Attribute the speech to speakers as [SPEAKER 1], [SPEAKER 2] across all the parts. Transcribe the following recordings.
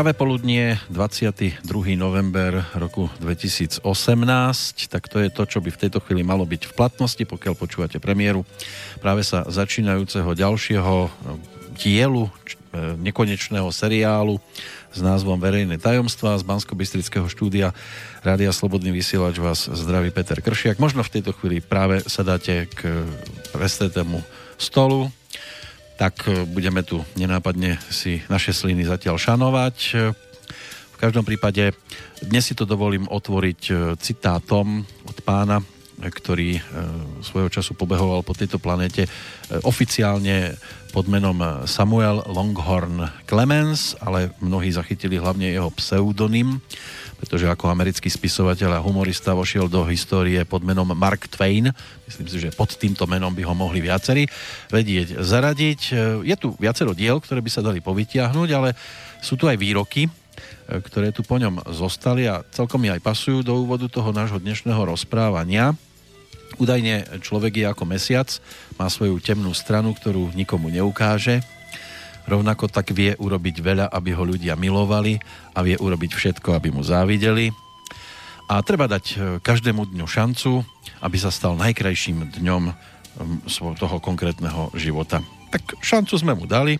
[SPEAKER 1] Práve poludnie, 22. november roku 2018, tak to je to, čo by v tejto chvíli malo byť v platnosti, pokiaľ počúvate premiéru práve sa začínajúceho ďalšieho eh, dielu eh, nekonečného seriálu s názvom Verejné tajomstvá z bansko štúdia Rádia Slobodný vysielač vás zdraví Peter Kršiak. Možno v tejto chvíli práve sa k prestetému stolu, tak e, budeme tu nenápadne si naše sliny zatiaľ šanovať. V každom prípade dnes si to dovolím otvoriť e, citátom od pána, ktorý e, svojho času pobehoval po tejto planete oficiálne pod menom Samuel Longhorn Clemens, ale mnohí zachytili hlavne jeho pseudonym pretože ako americký spisovateľ a humorista vošiel do histórie pod menom Mark Twain. Myslím si, že pod týmto menom by ho mohli viacerí vedieť zaradiť. Je tu viacero diel, ktoré by sa dali povytiahnuť, ale sú tu aj výroky, ktoré tu po ňom zostali a celkom mi aj pasujú do úvodu toho nášho dnešného rozprávania. Údajne človek je ako mesiac, má svoju temnú stranu, ktorú nikomu neukáže, Rovnako tak vie urobiť veľa, aby ho ľudia milovali a vie urobiť všetko, aby mu závideli. A treba dať e, každému dňu šancu, aby sa stal najkrajším dňom toho konkrétneho života. Tak šancu sme mu dali.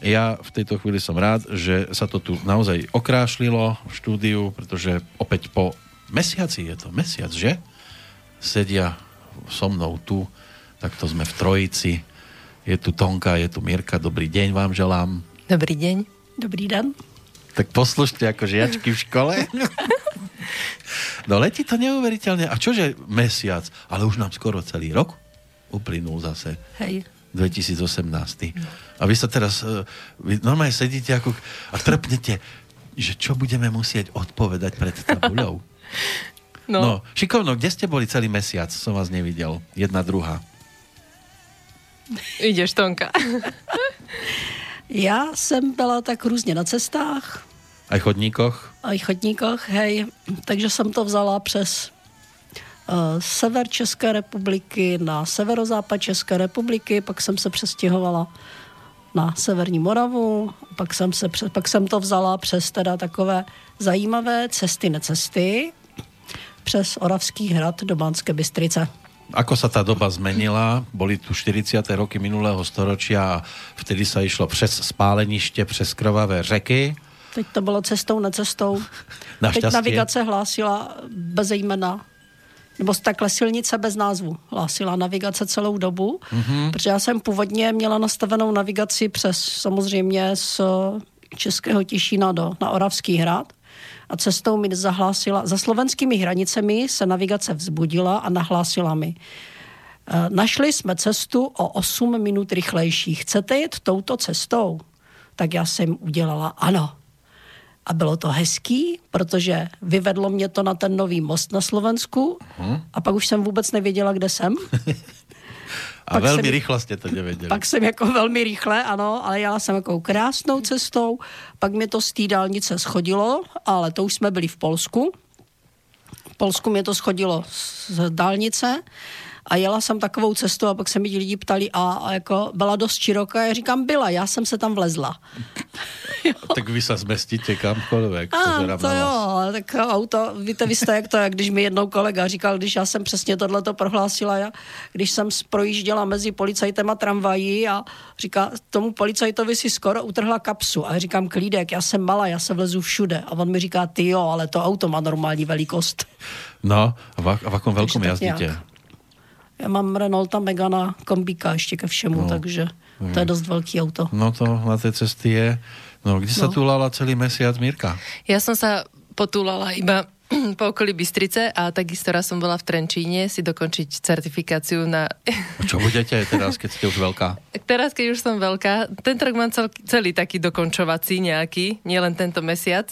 [SPEAKER 1] Ja v tejto chvíli som rád, že sa to tu naozaj okrášlilo v štúdiu, pretože opäť po mesiaci je to mesiac, že? Sedia so mnou tu, takto sme v trojici je tu Tonka, je tu Mirka, dobrý deň vám želám.
[SPEAKER 2] Dobrý deň.
[SPEAKER 3] Dobrý den.
[SPEAKER 1] Tak poslušte ako žiačky v škole. no letí to neuveriteľne. A čože mesiac? Ale už nám skoro celý rok uplynul zase.
[SPEAKER 3] Hej.
[SPEAKER 1] 2018. No. A vy sa teraz, e, vy normálne sedíte ako, a trpnete, že čo budeme musieť odpovedať pred tabuľou. No. no, šikovno, kde ste boli celý mesiac? Som vás nevidel. Jedna, druhá.
[SPEAKER 2] Ideš, Tonka.
[SPEAKER 3] Já jsem byla tak různě na cestách.
[SPEAKER 1] A chodníkoch?
[SPEAKER 3] A chodníkoch, hej. Takže jsem to vzala přes uh, sever České republiky na severozápad České republiky, pak jsem se přestěhovala na Severní Moravu, pak jsem, se, pak jsem to vzala přes teda takové zajímavé cesty, necesty, přes Oravský hrad do Banské Bystrice
[SPEAKER 1] ako sa tá doba zmenila, boli tu 40. roky minulého storočia a vtedy sa išlo přes spáleniště, přes krvavé řeky.
[SPEAKER 3] Teď to bylo cestou, necestou. Teď navigace hlásila bez jména nebo takhle silnice bez názvu. Hlásila navigace celou dobu, mm-hmm. protože já jsem původně měla nastavenou navigaci přes samozřejmě z Českého Těšína do, na Oravský hrad a cestou mi zahlásila, za slovenskými hranicemi se navigace vzbudila a nahlásila mi. E, našli jsme cestu o 8 minut rychlejší. Chcete jet touto cestou? Tak já jsem udělala ano. A bylo to hezký, protože vyvedlo mě to na ten nový most na Slovensku uh-huh. a pak už jsem vůbec nevěděla, kde jsem.
[SPEAKER 1] A pak velmi jsem, rychle jste to nevěděli.
[SPEAKER 3] Pak jsem jako velmi rychle, ano, ale jela jsem jako krásnou cestou, pak mi to z té dálnice schodilo, ale to už jsme byli v Polsku. V Polsku mě to schodilo z dálnice a jela jsem takovou cestu a pak se mi lidi ptali a, a jako byla dost široká. Já říkám, byla, já jsem se tam vlezla.
[SPEAKER 1] tak vy se zmestíte kamkoliv.
[SPEAKER 3] A, to jo, tak auto, víte, vy jste jak to, jak když mi jednou kolega říkal, když já jsem přesně tohleto prohlásila, já, když jsem projížděla mezi policajtem a tramvají a říká, tomu policajtovi si skoro utrhla kapsu a já říkám, klídek, já jsem malá, já se vlezu všude a on mi říká, ty jo, ale to auto má normální velikost.
[SPEAKER 1] No, a v, a v akom veľkom jazdíte?
[SPEAKER 3] Já mám Renaulta Megana kombíka ještě ke všemu, no, takže to je dost velký auto.
[SPEAKER 1] No to na té cesty je. No, kde no. sa túlala celý mesiac, Mirka?
[SPEAKER 2] Ja som sa potúlala iba po okolí Bystrice a takisto raz som bola v Trenčíne si dokončiť certifikáciu na...
[SPEAKER 1] Čo budete teraz, keď ste už veľká?
[SPEAKER 2] Teraz, keď už som veľká. Tento rok mám cel, celý taký dokončovací nejaký, nielen tento mesiac,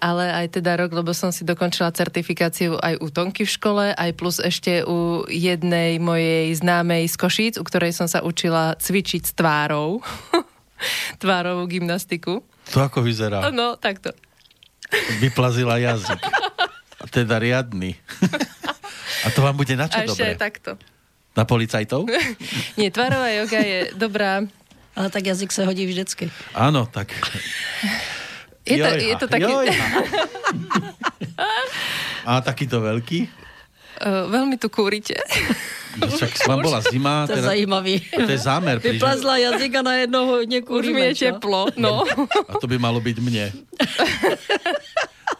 [SPEAKER 2] ale aj teda rok, lebo som si dokončila certifikáciu aj u Tonky v škole, aj plus ešte u jednej mojej známej z Košíc, u ktorej som sa učila cvičiť s tvárou. tvárovú gymnastiku.
[SPEAKER 1] To ako vyzerá?
[SPEAKER 2] No, takto.
[SPEAKER 1] Vyplazila jazyk. Teda riadny. A to vám bude na čo dobre?
[SPEAKER 2] takto.
[SPEAKER 1] Na policajtov?
[SPEAKER 2] Nie, tvarová joga je dobrá.
[SPEAKER 3] Ale tak jazyk sa hodí vždycky.
[SPEAKER 1] Áno, tak
[SPEAKER 2] Je to, je to taký...
[SPEAKER 1] A takýto veľký?
[SPEAKER 2] Uh, veľmi tu kúrite.
[SPEAKER 1] Však vám bola zima.
[SPEAKER 3] To je teda, zajímavý.
[SPEAKER 1] To je zámer.
[SPEAKER 3] Vyplazla jazyka na jednoho
[SPEAKER 2] nekúrime. Už mi je teplo, no.
[SPEAKER 1] A to by malo byť mne.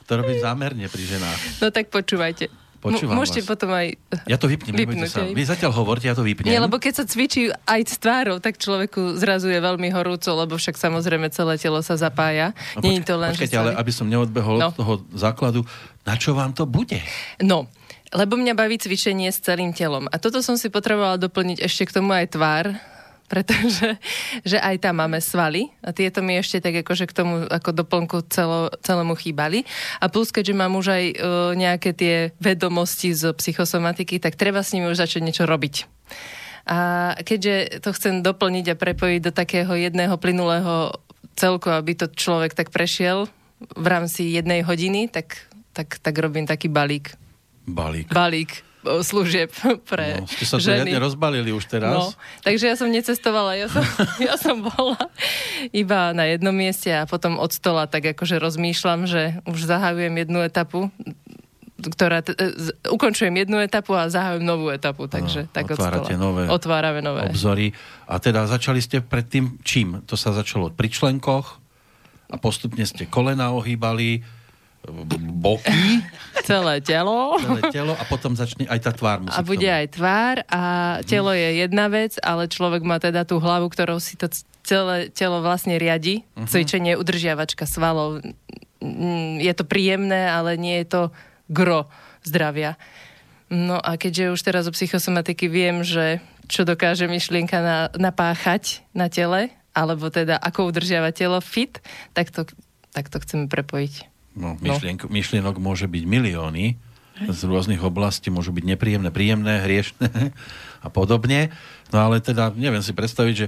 [SPEAKER 1] To robím zámerne pri ženách.
[SPEAKER 2] No tak počúvajte. Počúvam M- môžete vás. potom aj
[SPEAKER 1] Ja to vypnem, vypnúť, sa. Vy zatiaľ hovorte, ja to vypnem.
[SPEAKER 2] Nie, lebo keď sa cvičí aj s tvárou, tak človeku zrazu je veľmi horúco, lebo však samozrejme celé telo sa zapája. No, Nie počka, to len,
[SPEAKER 1] počkajte, ale aby som neodbehol no. od toho základu, na čo vám to bude?
[SPEAKER 2] No, lebo mňa baví cvičenie s celým telom. A toto som si potrebovala doplniť ešte k tomu aj tvár, pretože že aj tam máme svaly a tieto mi ešte tak akože k tomu ako doplnku celo, celému chýbali. A plus, keďže mám už aj uh, nejaké tie vedomosti z psychosomatiky, tak treba s nimi už začať niečo robiť. A keďže to chcem doplniť a prepojiť do takého jedného plynulého celku, aby to človek tak prešiel v rámci jednej hodiny, tak, tak, tak robím taký balík.
[SPEAKER 1] Balík.
[SPEAKER 2] Balík služieb pre no,
[SPEAKER 1] ste sa
[SPEAKER 2] ženy.
[SPEAKER 1] rozbalili už teraz. No,
[SPEAKER 2] takže ja som necestovala, ja som, ja som bola iba na jednom mieste a potom od stola tak akože rozmýšľam, že už zahajujem jednu etapu, ktorá t- z- ukončujem jednu etapu a zahajujem novú etapu, takže no, tak stola.
[SPEAKER 1] Nové
[SPEAKER 2] Otvárame nové.
[SPEAKER 1] Obzory. A teda začali ste predtým čím? To sa začalo pri členkoch a postupne ste kolena ohýbali, boky.
[SPEAKER 2] Celé telo.
[SPEAKER 1] Celé telo a potom začne aj tá tvár.
[SPEAKER 2] a bude aj tvár a telo je jedna vec, ale človek má teda tú hlavu, ktorou si to celé telo vlastne riadi. Uh-huh. Cvičenie, udržiavačka svalov. Je to príjemné, ale nie je to gro zdravia. No a keďže už teraz o psychosomatiky viem, že čo dokáže myšlienka na, napáchať na tele, alebo teda ako udržiavať telo fit, tak to, tak to chceme prepojiť.
[SPEAKER 1] No, myšlienk, no. myšlienok môže byť milióny z rôznych oblastí, môžu byť nepríjemné, príjemné, hriešné a podobne. No ale teda neviem si predstaviť, že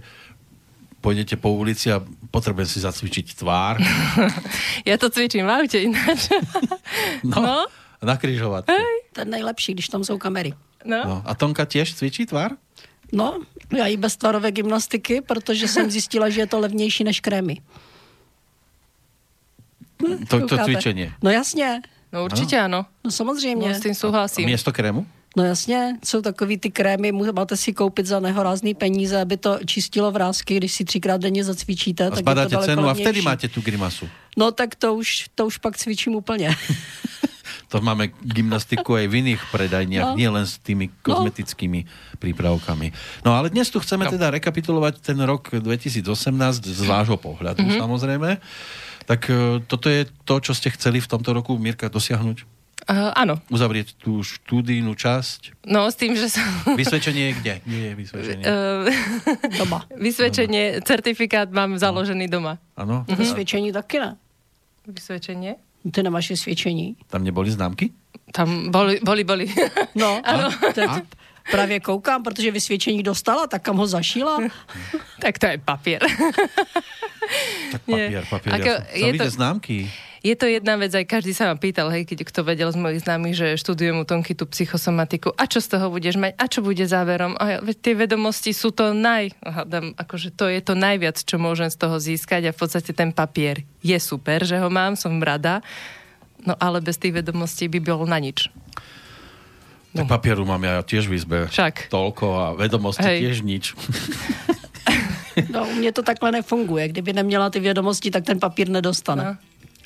[SPEAKER 1] pôjdete po ulici a potrebujem si zacvičiť tvár.
[SPEAKER 2] Ja to cvičím v aute ináč.
[SPEAKER 1] No, no. na križovatke.
[SPEAKER 3] To je najlepší, když tam jsou kamery.
[SPEAKER 2] No. no.
[SPEAKER 1] A Tonka tiež cvičí tvár?
[SPEAKER 3] No, já i bez tvarové gymnastiky, protože jsem zjistila, že je to levnější než krémy.
[SPEAKER 1] To, to cvičenie.
[SPEAKER 3] No jasně.
[SPEAKER 2] No určitě ano.
[SPEAKER 3] No samozřejmě. No,
[SPEAKER 2] s tím souhlasím. A
[SPEAKER 1] město krému?
[SPEAKER 3] No jasně, jsou takový ty krémy, máte si koupit za nehorázný peníze, aby to čistilo vrázky, když si třikrát denně zacvičíte.
[SPEAKER 1] A tak je to cenu a vtedy máte tu grimasu.
[SPEAKER 3] No tak to už, to už pak cvičím úplně.
[SPEAKER 1] to máme gymnastiku aj v iných predajniach, no. nie len s tými no. kozmetickými no. prípravkami. No ale dnes tu chceme no. teda rekapitulovať ten rok 2018 z vášho pohľadu, mm-hmm. samozrejme. Tak e, toto je to, čo ste chceli v tomto roku, Mirka, dosiahnuť?
[SPEAKER 2] Uh, áno.
[SPEAKER 1] Uzavrieť tú štúdijnú časť?
[SPEAKER 2] No, s tým, že som...
[SPEAKER 1] Vysvedčenie kde? Kde je vysvedčenie? Uh,
[SPEAKER 3] doma.
[SPEAKER 2] Vysvedčenie, doma. certifikát mám založený doma.
[SPEAKER 1] Áno.
[SPEAKER 3] Uh-huh. Vysvedčení taky ne.
[SPEAKER 2] Vysvedčenie?
[SPEAKER 3] Ty nemáš vysvedčení.
[SPEAKER 1] Tam neboli známky?
[SPEAKER 2] Tam boli, boli, boli.
[SPEAKER 3] No, ano. A? Právě koukám, protože vysvědčení dostala, tak kam ho zašila?
[SPEAKER 2] tak to je papier.
[SPEAKER 1] tak papier, papier. Ako, ja som, je to, známky.
[SPEAKER 2] Je to jedna vec, aj každý sa ma pýtal, hej, keď kto vedel z mojich známych, že študujem u Tonky tú psychosomatiku, a čo z toho budeš mať, a čo bude záverom? A ja, tie vedomosti sú to naj, hádam, akože to je to najviac, čo môžem z toho získať a v podstate ten papier je super, že ho mám, som rada, no ale bez tých vedomostí by bol na nič.
[SPEAKER 1] No. Tak papieru mám ja tiež v izbe
[SPEAKER 2] Však.
[SPEAKER 1] toľko a vedomosti Hej. tiež nič.
[SPEAKER 3] No, u mě to takhle nefunguje. Kdyby neměla ty vědomosti, tak ten papír nedostane. No.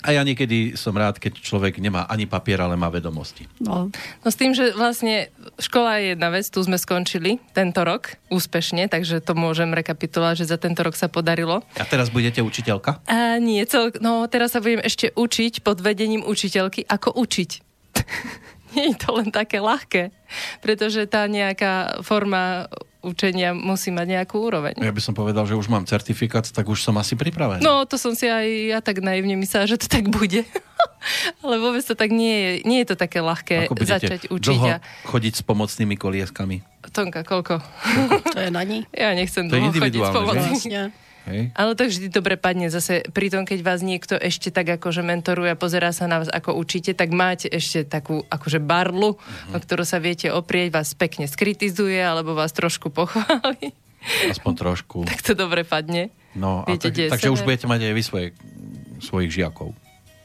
[SPEAKER 1] A ja niekedy som rád, keď človek nemá ani papier, ale má vedomosti.
[SPEAKER 2] No. no s tým, že vlastne škola je jedna vec, tu sme skončili tento rok úspešne, takže to môžem rekapitulovať, že za tento rok sa podarilo.
[SPEAKER 1] A teraz budete učiteľka?
[SPEAKER 2] A nie, cel, no teraz sa budem ešte učiť pod vedením učiteľky, ako učiť. nie je to len také ľahké, pretože tá nejaká forma učenia musí mať nejakú úroveň.
[SPEAKER 1] Ja by som povedal, že už mám certifikát, tak už som asi pripravený.
[SPEAKER 2] No, to som si aj ja tak naivne myslela, že to tak bude. Ale vôbec to tak nie je. Nie je to také ľahké začať učiť.
[SPEAKER 1] Dlho a... chodiť s pomocnými kolieskami?
[SPEAKER 2] Tonka, koľko?
[SPEAKER 3] to je na ní?
[SPEAKER 2] Ja nechcem to dlho chodiť s pomocnými.
[SPEAKER 1] Hej.
[SPEAKER 2] Ale to vždy dobre padne. Zase pri tom, keď vás niekto ešte tak akože mentoruje a pozerá sa na vás, ako učíte, tak máte ešte takú akože barlu, uh-huh. o ktorú sa viete oprieť, vás pekne skritizuje alebo vás trošku pochváli.
[SPEAKER 1] Aspoň trošku.
[SPEAKER 2] tak to dobre padne.
[SPEAKER 1] No, Viete, tak, takže už budete mať aj vy svoje svojich žiakov?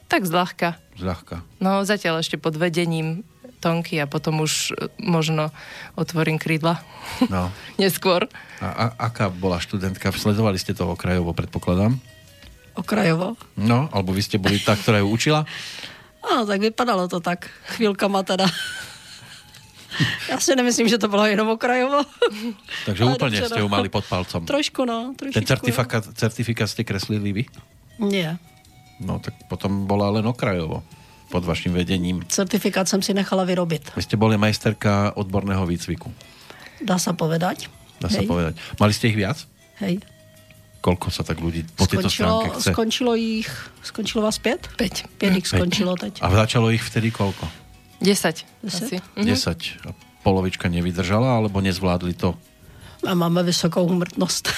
[SPEAKER 2] Tak zľahka.
[SPEAKER 1] Zľahka.
[SPEAKER 2] No zatiaľ ešte pod vedením Tonky a potom už e, možno otvorím krídla. No. Neskôr.
[SPEAKER 1] A, a aká bola študentka? Sledovali ste to okrajovo, predpokladám?
[SPEAKER 3] Okrajovo?
[SPEAKER 1] No, alebo vy ste boli tá, ktorá ju učila?
[SPEAKER 3] Áno, tak vypadalo to tak. Chvíľkama teda. Já si nemyslím, že to bylo jenom okrajovo.
[SPEAKER 1] Takže Ale úplne ste ju mali pod palcom.
[SPEAKER 3] Trošku, no.
[SPEAKER 1] Trošičku, Ten certifikát, certifikát ste kreslili vy?
[SPEAKER 3] Nie.
[SPEAKER 1] No, tak potom bola len okrajovo pod vašim vedením.
[SPEAKER 3] Certifikát jsem si nechala vyrobit.
[SPEAKER 1] Vy ste boli majsterka odborného výcviku.
[SPEAKER 3] Dá sa povedať.
[SPEAKER 1] Dá sa povedať. Mali ste ich viac?
[SPEAKER 3] Hej.
[SPEAKER 1] Koľko sa tak ľudí po tejto stránke chce?
[SPEAKER 3] Skončilo ich, skončilo vás 5? 5. 5 ich skončilo teď.
[SPEAKER 1] A začalo ich vtedy koľko?
[SPEAKER 2] 10.
[SPEAKER 1] 10? 10. A polovička nevydržala, alebo nezvládli to?
[SPEAKER 3] A máme vysokou umrtnosť.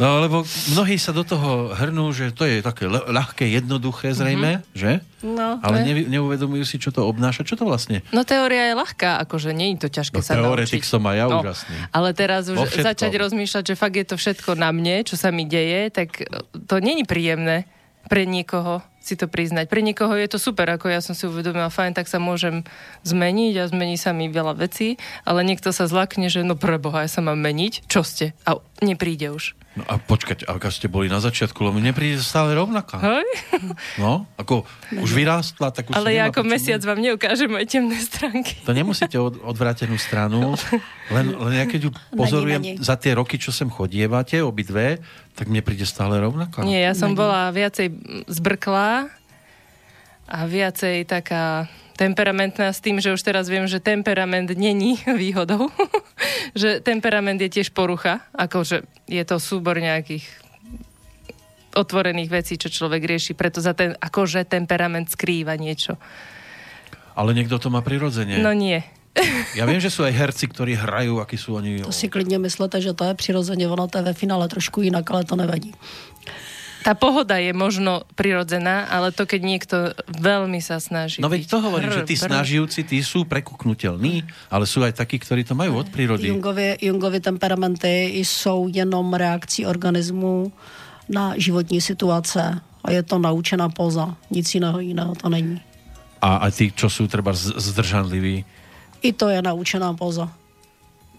[SPEAKER 1] No lebo mnohí sa do toho hrnú, že to je také ľahké, jednoduché zrejme, mm-hmm. že?
[SPEAKER 3] No,
[SPEAKER 1] Ale ne, neuvedomujú si, čo to obnáša. Čo to vlastne?
[SPEAKER 2] No teória je ľahká, akože nie je to ťažké no, sa
[SPEAKER 1] teoretik
[SPEAKER 2] naučiť.
[SPEAKER 1] som aj ja no, úžasný.
[SPEAKER 2] Ale teraz už začať rozmýšľať, že fakt je to všetko na mne, čo sa mi deje, tak to není príjemné pre niekoho si to priznať. Pre niekoho je to super, ako ja som si uvedomila, fajn, tak sa môžem zmeniť a zmení sa mi veľa vecí, ale niekto sa zlakne, že no pre Boha, ja sa mám meniť, čo ste? A nepríde už.
[SPEAKER 1] No a počkať, ak ste boli na začiatku, lebo mne príde stále rovnaká.
[SPEAKER 2] Hej?
[SPEAKER 1] No, ako už vyrástla, tak už
[SPEAKER 2] Ale ja ako mesiac vám neukážem moje temné stránky.
[SPEAKER 1] To nemusíte od, odvrátenú stranu, len, len ja keď ju pozorujem za tie roky, čo sem chodievate, obidve, tak mne príde stále rovnaká.
[SPEAKER 2] Nie, ja som bola viacej zbrklá a viacej taká temperamentná s tým, že už teraz viem, že temperament není výhodou. že temperament je tiež porucha, akože je to súbor nejakých otvorených vecí, čo človek rieši, preto za ten akože temperament skrýva niečo.
[SPEAKER 1] Ale niekto to má prirodzene.
[SPEAKER 2] No nie.
[SPEAKER 1] Ja viem, že sú aj herci, ktorí hrajú, akí sú oni...
[SPEAKER 3] To si klidne myslíte, že to je prirodzene, ono to je ve finále trošku inak, ale to nevadí.
[SPEAKER 2] Tá pohoda je možno prirodzená, ale to, keď niekto veľmi sa snaží.
[SPEAKER 1] No veď to hovorím, že tí snažujúci, tí sú prekuknutelní, ale sú aj takí, ktorí to majú od prírody.
[SPEAKER 3] Jungovi, Jungovi temperamenty jsou jenom reakcí organismu na životní situace a je to naučená poza. Nic jiného jiného to není.
[SPEAKER 1] A, a tí, čo sú treba zdržanliví?
[SPEAKER 3] I to je naučená poza.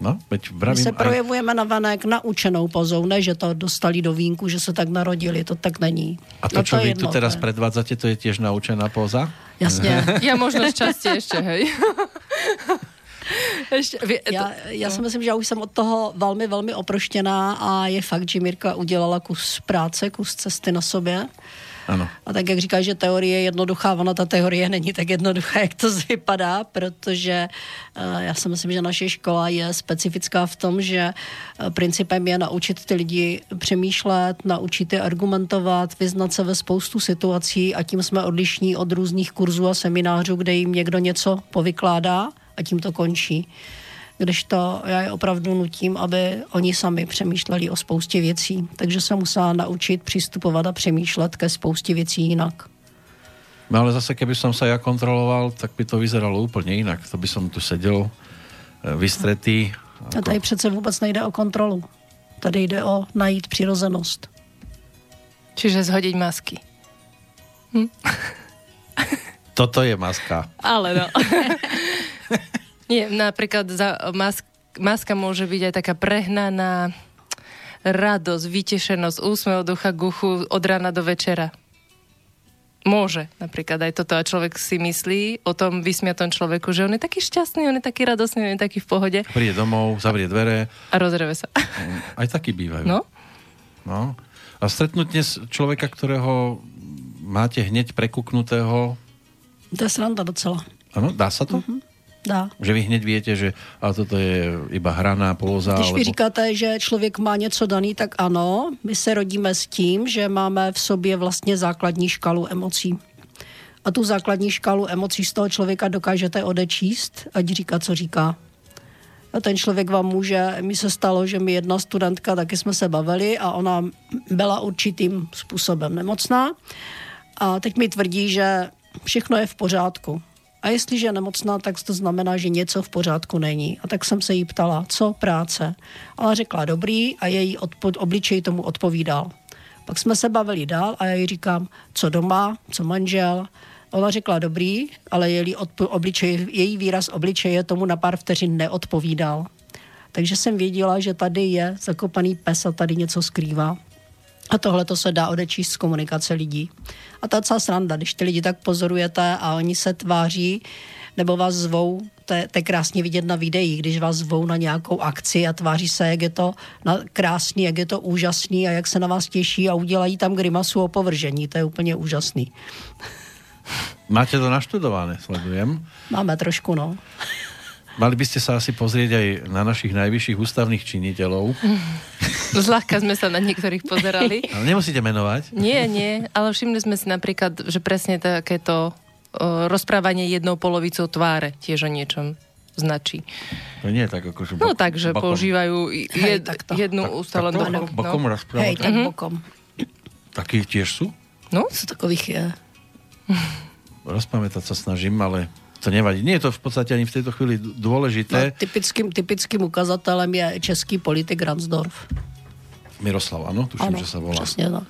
[SPEAKER 1] No, veď vravím,
[SPEAKER 3] My se projevujeme na vanek naučenou pozou, ne, že to dostali do vínku, že se tak narodili, to tak není.
[SPEAKER 1] A to, no, čo to vy jedno, tu teraz predvádzate, to je tiež naučená poza?
[SPEAKER 3] Jasne.
[SPEAKER 2] ja možno šťastie ešte, hej.
[SPEAKER 3] Ještě, vy, já, já si myslím, že já už jsem od toho velmi, velmi oproštěná a je fakt, že Mirka udělala kus práce, kus cesty na sobě.
[SPEAKER 1] Ano.
[SPEAKER 3] A tak, jak říkáš, že teorie je jednoduchá, ona ta teorie není tak jednoduchá, jak to vypadá, protože uh, já si myslím, že naše škola je specifická v tom, že uh, principem je naučit ty lidi přemýšlet, naučit je argumentovat, vyznat se ve spoustu situací a tím jsme odlišní od různých kurzů a seminářů, kde jim někdo něco povykládá a tím to končí kdežto já je opravdu nutím, aby oni sami přemýšleli o spoustě věcí. Takže se musela naučit přistupovat a přemýšlet ke spoustě věcí jinak.
[SPEAKER 1] No ale zase, keby som sa ja kontroloval, tak by to vyzeralo úplne inak. To by som tu sedel e, vystretý.
[SPEAKER 3] Ako... A tady přece vůbec nejde o kontrolu. Tady jde o najít přirozenost.
[SPEAKER 2] Čiže zhodiť masky. Hm?
[SPEAKER 1] Toto je maska.
[SPEAKER 2] Ale no. Nie, napríklad za mask, maska môže byť aj taká prehnaná radosť, vytešenosť, úsmev ducha guchu od rána do večera. Môže napríklad aj toto a človek si myslí o tom vysmiatom človeku, že on je taký šťastný, on je taký radosný, on je taký v pohode.
[SPEAKER 1] Príde domov, zavrie dvere.
[SPEAKER 2] A rozreve sa.
[SPEAKER 1] Aj takí bývajú.
[SPEAKER 2] No.
[SPEAKER 1] no. A stretnúť dnes človeka, ktorého máte hneď prekuknutého...
[SPEAKER 3] To je sranda docela.
[SPEAKER 1] Áno, dá sa to? Uh-huh.
[SPEAKER 3] Dá.
[SPEAKER 1] Že vy hneď viete, že ale toto je iba hraná poloza.
[SPEAKER 3] Když alebo... vy říkáte, že člověk má něco daný, tak ano, my se rodíme s tím, že máme v sobě vlastně základní škálu emocí. A tu základní škálu emocí z toho člověka dokážete odečíst, ať říká, co říká. A ten člověk vám může, mi se stalo, že mi jedna studentka, taky jsme se bavili a ona byla určitým způsobem nemocná. A teď mi tvrdí, že všechno je v pořádku A jestliže je nemocná, tak to znamená, že něco v pořádku není. A tak jsem se jí ptala, co práce. Ale řekla dobrý a její odpo- obličej tomu odpovídal. Pak jsme se bavili dál a já jí říkám, co doma, co manžel. Ona řekla dobrý, ale její, odpo- obličej, její výraz obličeje tomu na pár vteřin neodpovídal. Takže jsem věděla, že tady je zakopaný pes a tady něco skrývá. A tohle to se dá odečíst z komunikace lidí. A to je docela sranda, když ty lidi tak pozorujete a oni se tváří, nebo vás zvou, to je, to je krásně vidět na videích, když vás zvou na nějakou akci a tváří se, jak je to na, krásný, jak je to úžasný a jak se na vás těší a udělají tam grimasu o povržení. To je úplně úžasný.
[SPEAKER 1] Máte to naštudované, sledujem.
[SPEAKER 3] Máme trošku, no.
[SPEAKER 1] Mali by ste sa asi pozrieť aj na našich najvyšších ústavných činiteľov.
[SPEAKER 2] Zľahka sme sa na niektorých pozerali.
[SPEAKER 1] Ale nemusíte menovať.
[SPEAKER 2] Nie, nie, ale všimli sme si napríklad, že presne takéto o, rozprávanie jednou polovicou tváre tiež o niečom značí.
[SPEAKER 1] To nie je tak, ako že
[SPEAKER 2] bok, No tak, že bokom. používajú jed, Hej, jednu tak, ústalenú...
[SPEAKER 1] Tak, bokom no.
[SPEAKER 3] Hej, tak mm-hmm. bokom.
[SPEAKER 1] Takí tiež sú?
[SPEAKER 2] No.
[SPEAKER 3] Sú takových je.
[SPEAKER 1] Rozpamätať sa snažím, ale to nevadí. Nie je to v podstate ani v tejto chvíli dôležité.
[SPEAKER 3] No, typickým, typickým ukazatelem je český politik Ransdorf.
[SPEAKER 1] Miroslav, áno? Tuším,
[SPEAKER 3] ano,
[SPEAKER 1] že sa volá.
[SPEAKER 3] Přesně tak.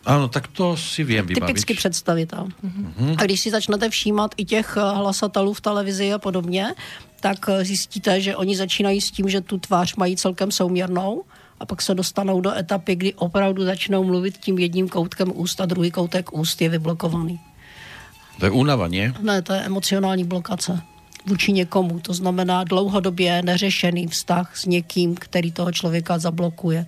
[SPEAKER 1] Áno, tak to si viem vybaviť.
[SPEAKER 3] Typický představitel. Uh-huh. A když si začnete všímat i těch eh, hlasatelů v televizi a podobně, tak eh, zjistíte, že oni začínají s tím, že tu tvář mají celkem souměrnou a pak se dostanou do etapy, kdy opravdu začnou mluvit tím jedním koutkem úst a druhý koutek úst je vyblokovaný.
[SPEAKER 1] To je únava, nie?
[SPEAKER 3] Ne, to je emocionální blokace vůči někomu. To znamená dlouhodobě neřešený vztah s někým, který toho člověka zablokuje.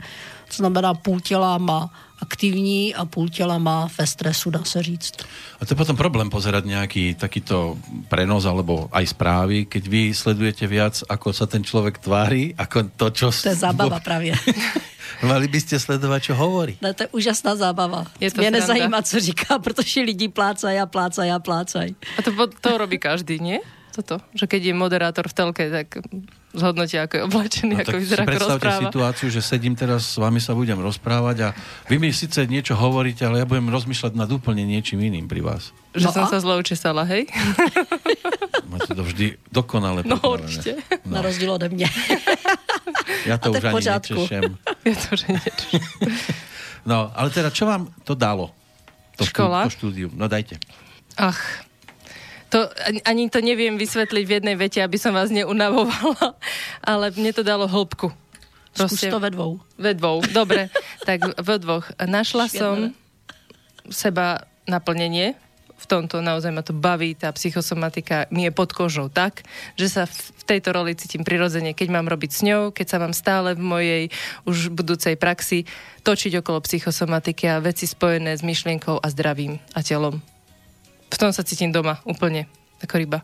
[SPEAKER 3] To znamená, půl těla má aktivní a půl těla má ve stresu, dá se říct.
[SPEAKER 1] A to je potom problém pozerať nejaký takýto prenos alebo aj správy, keď vy sledujete viac, ako sa ten človek tvári, ako to, čo...
[SPEAKER 3] To je zábava právě.
[SPEAKER 1] Mali byste sledovat, čo hovorí.
[SPEAKER 3] Ne, to je úžasná zábava. Je to Mě sranda. nezajímá, co říká, protože lidi plácají a plácají a plácají.
[SPEAKER 2] A to, to robí každý, nie? Toto, že keď je moderátor v telke, tak zhodnotia, ako je oblečený, no, ako vyzerá, ako rozpráva.
[SPEAKER 1] situáciu, že sedím teraz s vami sa budem rozprávať a vy mi síce niečo hovoríte, ale ja budem rozmýšľať nad úplne niečím iným pri vás.
[SPEAKER 2] Že no som a? sa zle učesala, hej?
[SPEAKER 1] Máte to vždy dokonale
[SPEAKER 2] No určite.
[SPEAKER 3] No. Na rozdiel ode mňa.
[SPEAKER 1] Ja to, to už ani nečešem.
[SPEAKER 2] Ja to už nečešem.
[SPEAKER 1] No, ale teda, čo vám to dalo? To
[SPEAKER 2] Škola?
[SPEAKER 1] Štú, to štúdium. No dajte.
[SPEAKER 2] Ach, to, ani to neviem vysvetliť v jednej vete, aby som vás neunavovala, ale mne to dalo hĺbku.
[SPEAKER 3] Proste, to ve dvou.
[SPEAKER 2] Ve dvou, dobre. tak ve dvoch. Našla som seba naplnenie v tomto naozaj ma to baví, tá psychosomatika mi je pod kožou tak, že sa v tejto roli cítim prirodzene, keď mám robiť s ňou, keď sa mám stále v mojej už budúcej praxi točiť okolo psychosomatiky a veci spojené s myšlienkou a zdravím a telom. V tom sa cítim doma úplne, ako ryba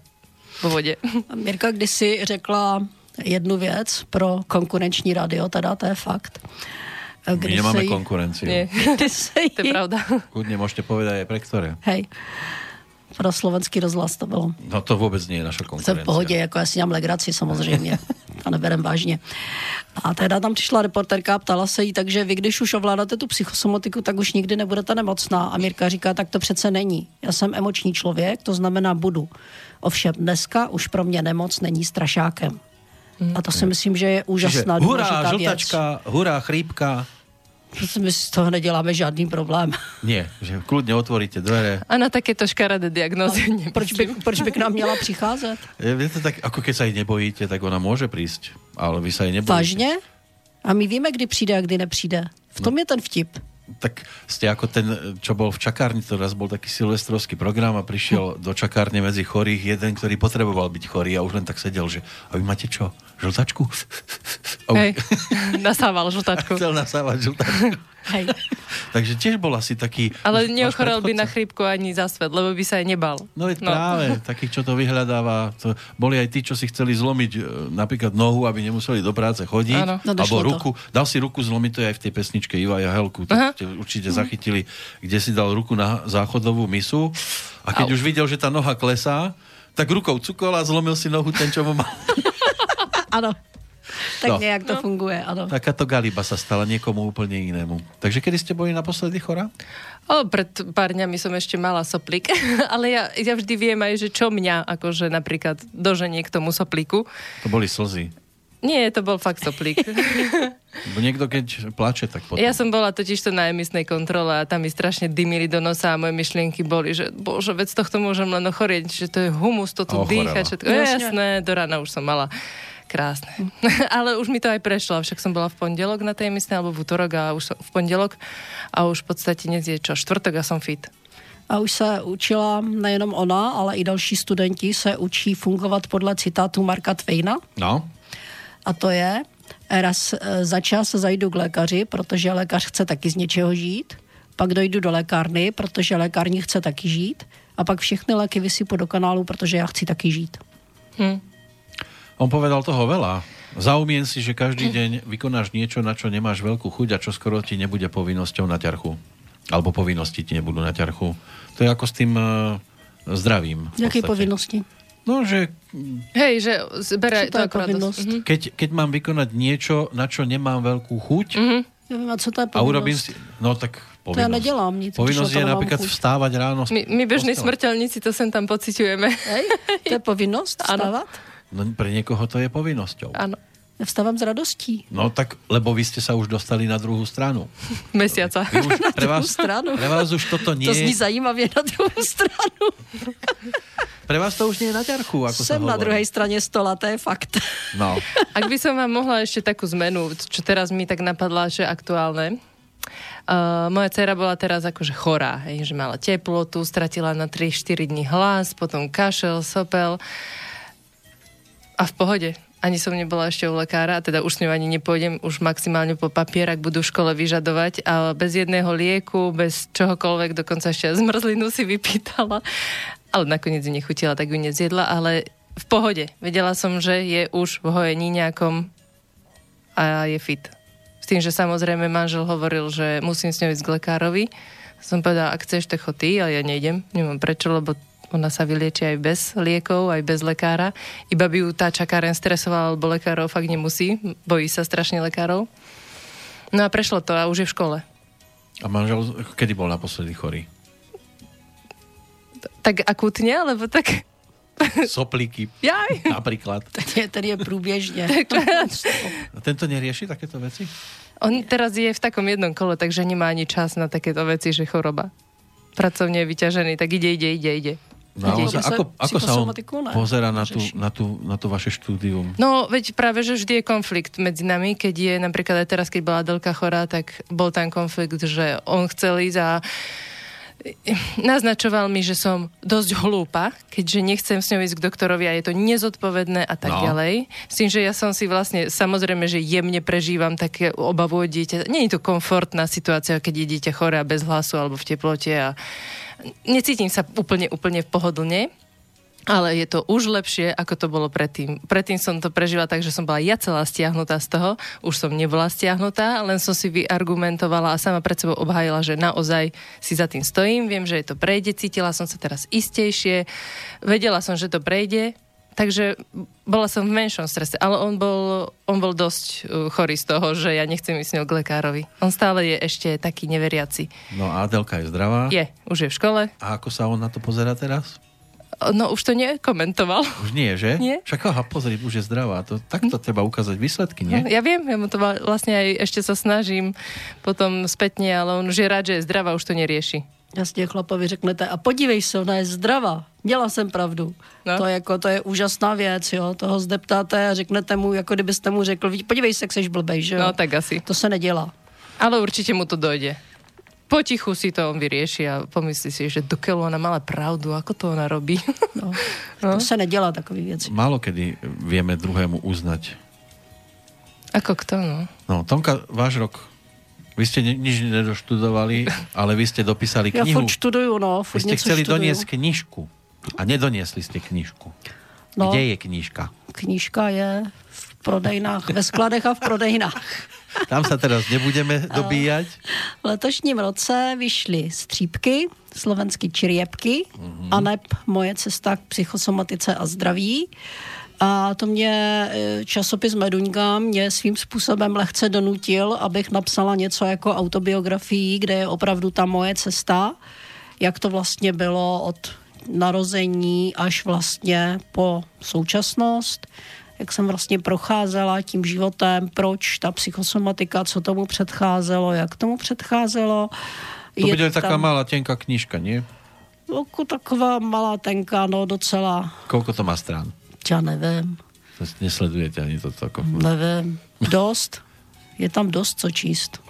[SPEAKER 2] vo vode.
[SPEAKER 3] Mirka kdysi řekla jednu věc pro konkurenční radio, teda to je fakt.
[SPEAKER 1] My nemáme jí... konkurenciu.
[SPEAKER 2] Nie. to je pravda.
[SPEAKER 1] Kudne môžete povedať aj pre ktoré.
[SPEAKER 3] Hej. Pro slovenský rozhlas to bylo.
[SPEAKER 1] No to vůbec nie je naša konkurencia.
[SPEAKER 3] Jsem v pohodě, jako já si dělám legraci samozřejmě. a neberem vážně. A teda tam přišla reporterka a ptala se jí, takže vy, když už ovládáte tu psychosomatiku, tak už nikdy nebudete nemocná. A Mirka říká, tak to přece není. Já jsem emoční člověk, to znamená budu. Ovšem dneska už pro mě nemoc není strašákem. A to si myslím, že je úžasná Čiže hurá, žltačka,
[SPEAKER 1] věc. hurá, chrípka.
[SPEAKER 3] My z toho neděláme žádný problém.
[SPEAKER 1] Nie, že kludně otvoríte dvere.
[SPEAKER 2] A na takéto škaredé diagnózy
[SPEAKER 3] proč by, proč by k nám měla přicházet?
[SPEAKER 1] Je to tak, ako keď sa jej nebojíte, tak ona může prísť, ale vy sa jej nebojíte.
[SPEAKER 3] Vážně? A my víme, kdy přijde a kdy nepřijde. V tom no. je ten vtip
[SPEAKER 1] tak ste ako ten, čo bol v čakárni, to raz bol taký silvestrovský program a prišiel do čakárne medzi chorých jeden, ktorý potreboval byť chorý a už len tak sedel, že a vy máte čo, žltačku?
[SPEAKER 2] Hej, nasával žltačku.
[SPEAKER 1] Chcel nasávať žltačku.
[SPEAKER 3] Hej.
[SPEAKER 1] Takže tiež bol asi taký...
[SPEAKER 2] Ale neochorel by na chrípku ani za svet, lebo by sa aj nebal.
[SPEAKER 1] No veď no. práve, takých, čo to vyhľadáva. To boli aj tí, čo si chceli zlomiť e, napríklad nohu, aby nemuseli do práce chodiť. Áno. No, alebo ruku. To. Dal si ruku zlomiť, to je aj v tej pesničke Iva Jahelku. To ste určite zachytili, kde si dal ruku na záchodovú misu. A keď Au. už videl, že tá noha klesá, tak rukou cukol a zlomil si nohu ten, čo mu mal.
[SPEAKER 3] Áno. tak no. nejak to no. funguje, ano.
[SPEAKER 1] Takáto galiba sa stala niekomu úplne inému. Takže kedy ste boli naposledy chora?
[SPEAKER 2] O, pred pár dňami som ešte mala soplík, ale ja, ja vždy viem aj, že čo mňa akože napríklad doženie k tomu sopliku.
[SPEAKER 1] To boli slzy.
[SPEAKER 2] Nie, to bol fakt soplík.
[SPEAKER 1] Bo niekto keď plače, tak potom...
[SPEAKER 2] Ja som bola totiž to na emisnej kontrole a tam mi strašne dymili do nosa a moje myšlienky boli, že bože, vec tohto môžem len ochorieť, že to je humus, to tu dýcha, všetko. Jasné, do rána už som mala. Krásne. Ale už mi to aj prešlo, však som bola v pondelok na tej emisnej, alebo v útorok a už som v pondelok a už v podstate dnes je čo, štvrtok a som fit.
[SPEAKER 3] A už se učila nejenom ona, ale i další studenti se učí fungovat podle citátu Marka Twaina.
[SPEAKER 1] No
[SPEAKER 3] a to je, raz e, za čas zajdu k lékaři, protože lékař chce taky z něčeho žít, pak dojdu do lékárny, protože lékární chce taky žít a pak všechny léky vysypu do kanálu, protože já chci taky žít.
[SPEAKER 1] Hm. On povedal toho veľa. Zaumien si, že každý deň vykonáš niečo, na čo nemáš veľkú chuť a čo skoro ti nebude povinnosťou na ťarchu. Alebo povinnosti ti nebudú na ťarchu. To je ako s tým uh, zdravím.
[SPEAKER 3] Jaké povinnosti?
[SPEAKER 1] No, že...
[SPEAKER 2] Hej, že zberaj to ako radosť.
[SPEAKER 1] Mhm. Keď, keď mám vykonať niečo, na čo nemám veľkú chuť,
[SPEAKER 3] mm-hmm. Ja viem, a co to je
[SPEAKER 1] povinnosť? A urobím si... No tak povinnosť. To
[SPEAKER 3] ja nedelám nic.
[SPEAKER 1] Povinnosť je napríklad chuť. vstávať ráno.
[SPEAKER 2] My, my bežní smrteľníci to sem tam pociťujeme.
[SPEAKER 3] Hej? To je povinnosť vstávať?
[SPEAKER 1] No pre niekoho to je povinnosťou.
[SPEAKER 2] Áno.
[SPEAKER 3] Ja vstávam s radostí.
[SPEAKER 1] No tak, lebo vy ste sa už dostali na druhú stranu.
[SPEAKER 2] Mesiaca.
[SPEAKER 3] Vy už, pre, vás, stranu.
[SPEAKER 1] pre vás už toto nie
[SPEAKER 3] To zní zajímavě na druhou stranu.
[SPEAKER 1] Pre vás to už nie je na ťarchu, ako
[SPEAKER 3] Sem
[SPEAKER 1] sa
[SPEAKER 3] na druhej strane stola, to je fakt.
[SPEAKER 1] No.
[SPEAKER 2] Ak by som vám mohla ešte takú zmenu, čo teraz mi tak napadla, že aktuálne. Uh, moja dcera bola teraz akože chorá, hej, že mala teplotu, stratila na 3-4 dní hlas, potom kašel, sopel a v pohode ani som nebola ešte u lekára, teda už s ňou ani nepôjdem, už maximálne po papier, ak budú v škole vyžadovať, ale bez jedného lieku, bez čohokoľvek, dokonca ešte zmrzlinu si vypýtala, ale nakoniec ju nechutila, tak ju nezjedla, ale v pohode. Vedela som, že je už v hojení nejakom a je fit. S tým, že samozrejme manžel hovoril, že musím s ňou ísť k lekárovi. Som povedala, ak chceš, tak ty, ale ja nejdem. Nemám prečo, lebo ona sa vylieči aj bez liekov, aj bez lekára. Iba by ju tá čakáren stresovala, lebo lekárov fakt nemusí. Bojí sa strašne lekárov. No a prešlo to a už je v škole.
[SPEAKER 1] A manžel kedy bol naposledy chorý?
[SPEAKER 2] Tak akútne, alebo tak...
[SPEAKER 1] Soplíky.
[SPEAKER 2] Jaj.
[SPEAKER 1] Napríklad.
[SPEAKER 3] Ten je, ten je průběžně.
[SPEAKER 1] A tento nerieši takéto veci?
[SPEAKER 2] On teraz je v takom jednom kole, takže nemá ani čas na takéto veci, že choroba. Pracovne je vyťažený, tak ide, ide, ide, ide.
[SPEAKER 1] Naozaj, ako, ako sa on pozera na tú, na, tú, na tú vaše štúdium?
[SPEAKER 2] No, veď práve, že vždy je konflikt medzi nami, keď je napríklad aj teraz, keď bola Delka chorá, tak bol tam konflikt, že on chcel ísť a naznačoval mi, že som dosť hlúpa, keďže nechcem s ňou ísť k doktorovi a je to nezodpovedné a tak no. ďalej. S tým, že ja som si vlastne, samozrejme, že jemne prežívam také obavu o dieťa. Nie je to komfortná situácia, keď je dieťa choré a bez hlasu alebo v teplote a necítim sa úplne, úplne pohodlne ale je to už lepšie, ako to bolo predtým. Predtým som to prežila tak, že som bola ja celá stiahnutá z toho, už som nebola stiahnutá, len som si vyargumentovala a sama pred sebou obhájila, že naozaj si za tým stojím, viem, že je to prejde, cítila som sa teraz istejšie, vedela som, že to prejde, takže bola som v menšom strese, ale on bol, on bol dosť uh, chorý z toho, že ja nechcem ísť s ňou k lekárovi. On stále je ešte taký neveriaci.
[SPEAKER 1] No a Adelka je zdravá?
[SPEAKER 2] Je, už je v škole.
[SPEAKER 1] A ako sa on na to pozera teraz?
[SPEAKER 2] No už to nekomentoval.
[SPEAKER 1] Už nie, že?
[SPEAKER 2] Nie.
[SPEAKER 1] Však aha, pozri, už je zdravá. To, takto treba ukázať výsledky, nie?
[SPEAKER 2] Ja viem, ja mu to vlastne aj ešte sa snažím potom spätne, ale on už je rád, že je zdravá, už to nerieši.
[SPEAKER 3] Jasně, chlapovi řeknete, a podívej se, ona je zdravá. Měla jsem pravdu. No. To, je jako, to je úžasná věc, jo. Toho zdeptáte a řeknete mu, jako kdybyste mu řekl, podívej se, jak seš blbej, že jo.
[SPEAKER 2] No tak asi.
[SPEAKER 3] To se nedělá.
[SPEAKER 2] Ale určitě mu to dojde potichu si to on vyrieši a pomyslí si, že dokeľu ona mala pravdu, ako to ona robí.
[SPEAKER 3] No, no. To sa nedelá takový veci.
[SPEAKER 1] Málo kedy vieme druhému uznať.
[SPEAKER 2] Ako kto, no?
[SPEAKER 1] No, Tomka, váš rok vy ste ni- nič nedoštudovali, ale vy ste dopísali knihu.
[SPEAKER 3] Ja furt študujú, no.
[SPEAKER 1] Furt vy ste chceli študujú. doniesť knižku. A nedoniesli ste knižku. No, Kde je knižka?
[SPEAKER 3] Knižka je v prodejnách, ve skladech a v prodejnách.
[SPEAKER 1] Tam sa teraz nebudeme dobíjať.
[SPEAKER 3] V letošním roce vyšly střípky, slovenský čiriepky, mm-hmm. a neb moje cesta k psychosomatice a zdraví. A to mě e, časopis Meduňka mě svým způsobem lehce donutil, abych napsala něco jako autobiografii, kde je opravdu ta moje cesta, jak to vlastně bylo od narození až vlastně po současnost, jak jsem vlastně procházela tím životem, proč ta psychosomatika, co tomu předcházelo, jak tomu předcházelo.
[SPEAKER 1] To bude tam... taká malá tenká knižka, nie?
[SPEAKER 3] Taková malá tenká, no docela.
[SPEAKER 1] Koľko to má strán?
[SPEAKER 3] Já nevím.
[SPEAKER 1] To nesledujete ani toto? Ako...
[SPEAKER 3] Nevím. Dost. Je tam dost co číst.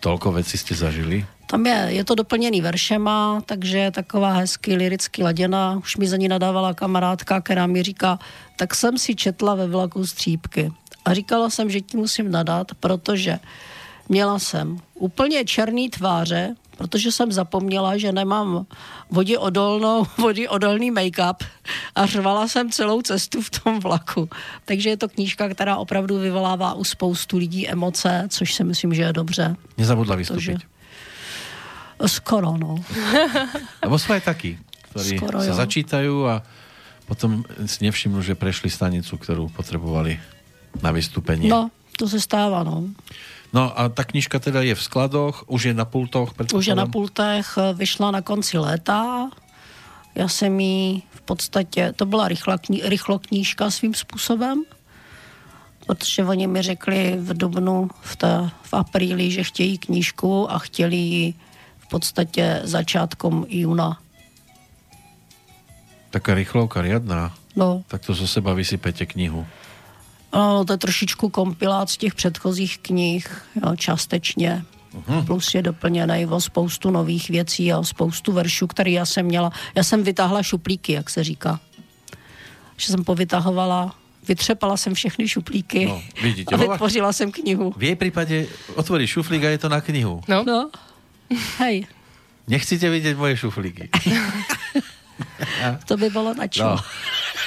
[SPEAKER 1] Tolko věcí jste zažili?
[SPEAKER 3] Tam je, je to doplněný veršema, takže je taková hezky liricky laděna. Už mi za ní nadávala kamarádka, která mi říká, tak jsem si četla ve vlaku střípky. A říkala jsem, že ti musím nadat, protože měla jsem úplně černý tváře, protože jsem zapomněla, že nemám odolnou, odolný make-up a řvala jsem celou cestu v tom vlaku. Takže je to knížka, která opravdu vyvolává u spoustu lidí emoce, což si myslím, že je dobře.
[SPEAKER 1] Nezabudla vystupit.
[SPEAKER 3] Skoro, no.
[SPEAKER 1] Lebo sú aj takí, ktorí Skoro, sa jo. začítajú a potom si nevšimnú, že prešli stanicu, ktorú potrebovali na vystúpenie.
[SPEAKER 3] No, to se stává, no.
[SPEAKER 1] No a ta knižka teda je v skladoch, už je na pultoch?
[SPEAKER 3] Už je na pultech, vyšla na konci léta. Já jsem jí v podstatě, to byla rychla, kni, rychlo knížka svým způsobem, protože oni mi řekli v dubnu, v, té, v apríli, že chtějí knížku a chtěli ji v podstatě začátkom júna.
[SPEAKER 1] Taká rychlovka riadná.
[SPEAKER 3] No.
[SPEAKER 1] Tak to zo seba vysypete knihu.
[SPEAKER 3] No, to je trošičku kompilát z těch předchozích knih, jo, částečně. Uhum. Plus je doplněný o spoustu nových věcí a o spoustu veršů, které já jsem měla. Já jsem vytáhla šuplíky, jak se říká. Že jsem povytahovala vytřepala jsem všechny šuplíky no, vidíte, a vytvořila jsem knihu.
[SPEAKER 1] V jej případě otvorí šuflík a je to na knihu.
[SPEAKER 3] No. no. Hej.
[SPEAKER 1] Nechcete vidět moje šuflíky.
[SPEAKER 3] to by bylo na čo. No.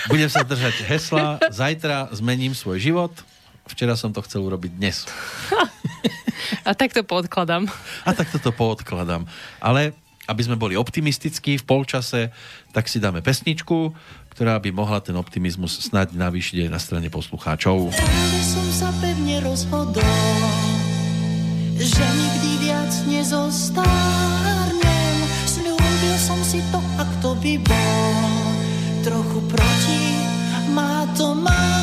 [SPEAKER 1] Budem sa držať hesla, zajtra zmením svoj život. Včera som to chcel urobiť dnes.
[SPEAKER 2] A tak to poodkladám.
[SPEAKER 1] A tak to poodkladám. Ale aby sme boli optimistickí v polčase, tak si dáme pesničku, ktorá by mohla ten optimizmus snať navýšiť aj na strane poslucháčov.
[SPEAKER 4] Som sa pevne rozhodol, že nikdy viac nezostárnem. Som si to, ak to by bol trochu proti, má to márne,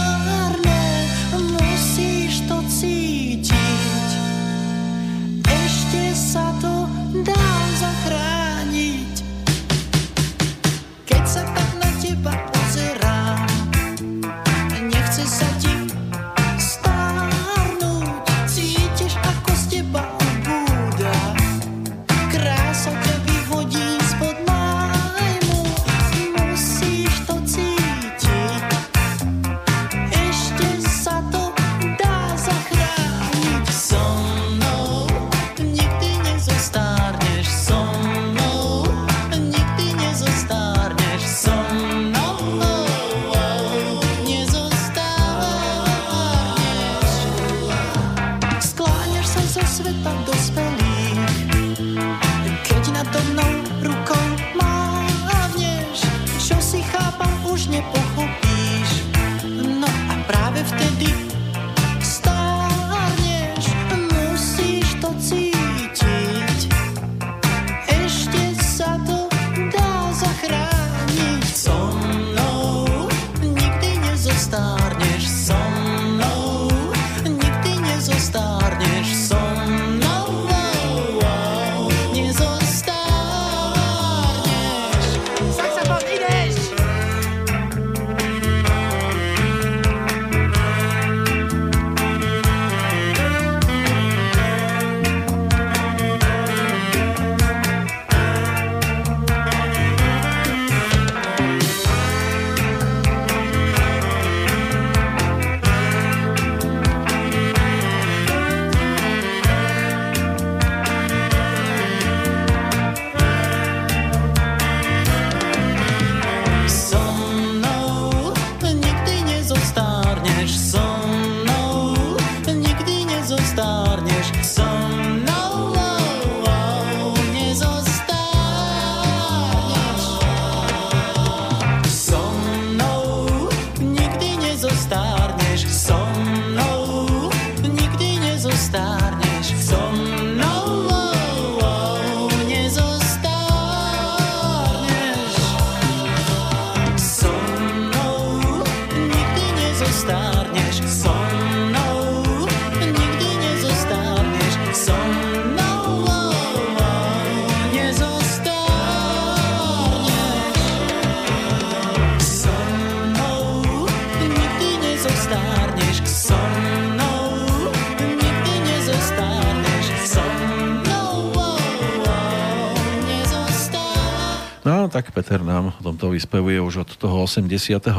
[SPEAKER 1] vyspevuje už od toho 83.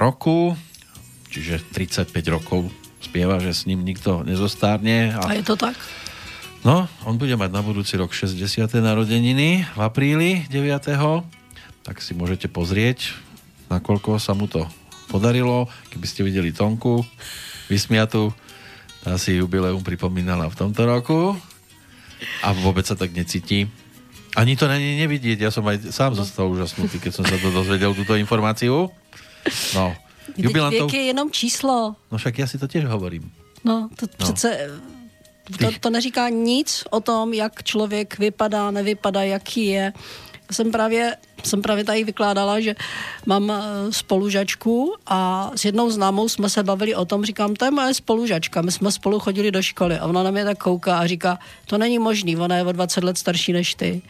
[SPEAKER 1] roku, čiže 35 rokov spieva, že s ním nikto nezostárne.
[SPEAKER 3] A, a je to tak?
[SPEAKER 1] No, on bude mať na budúci rok 60. narodeniny v apríli 9. Tak si môžete pozrieť, nakoľko sa mu to podarilo. Keby ste videli Tonku, vysmiatu, tá si jubileum pripomínala v tomto roku a vôbec sa tak necíti. Ani to nej nevidieť, ja som aj sám zostal úžasnutý, keď som sa to dozvedel, túto informáciu. No,
[SPEAKER 3] Jubilantov... Je jenom číslo.
[SPEAKER 1] No však já si to těž hovorím.
[SPEAKER 3] No, to no. přece... To, to neříká nic o tom, jak člověk vypadá, nevypadá, jaký je. Jsem právě, jsem právě tady vykládala, že mám eh, spolužačku a s jednou známou jsme se bavili o tom, říkám, to je moje spolužačka, my jsme spolu chodili do školy a ona na mě tak kouká a říká, to není možný, ona je o 20 let starší než ty.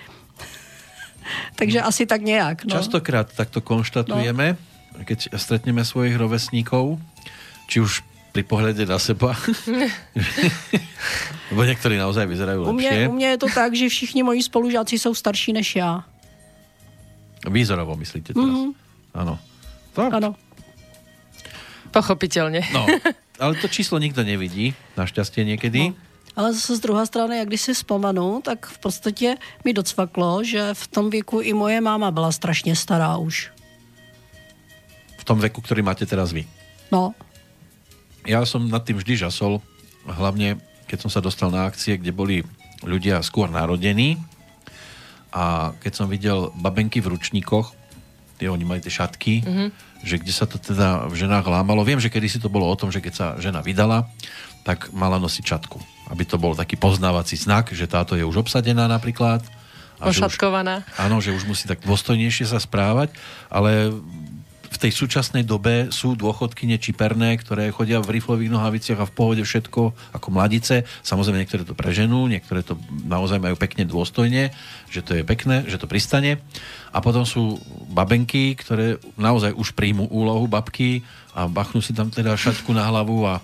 [SPEAKER 3] Takže no. asi tak nějak. No.
[SPEAKER 1] Častokrát takto konštatujeme. No keď stretneme svojich rovesníkov, či už pri pohľade na seba. Lebo niektorí naozaj vyzerajú
[SPEAKER 3] u lepšie. U mňa je to tak, že všichni moji spolužáci jsou starší než já.
[SPEAKER 1] Výzorovo myslíte teraz? Mm-hmm. Áno.
[SPEAKER 3] Ano.
[SPEAKER 2] Pochopitelně.
[SPEAKER 1] No, ale to číslo nikto nevidí, našťastie niekedy. No.
[SPEAKER 3] Ale zase z druhé strany, jak když si vzpomenu, tak v podstatě mi docvaklo, že v tom věku i moje máma byla strašně stará už
[SPEAKER 1] v tom veku, ktorý máte teraz vy.
[SPEAKER 3] No.
[SPEAKER 1] Ja som nad tým vždy žasol, hlavne keď som sa dostal na akcie, kde boli ľudia skôr narodení a keď som videl babenky v ručníkoch, tie oni mali tie šatky, mm-hmm. že kde sa to teda v ženách lámalo. Viem, že kedy si to bolo o tom, že keď sa žena vydala, tak mala nosiť šatku. Aby to bol taký poznávací znak, že táto je už obsadená napríklad.
[SPEAKER 2] A Ošatkovaná.
[SPEAKER 1] Už, áno, že už musí tak dôstojnejšie sa správať, ale v tej súčasnej dobe sú dôchodky nečiperné, ktoré chodia v riflových nohaviciach a v pohode všetko ako mladice. Samozrejme, niektoré to preženú, niektoré to naozaj majú pekne dôstojne, že to je pekné, že to pristane. A potom sú babenky, ktoré naozaj už príjmu úlohu babky a bachnú si tam teda šatku na hlavu a,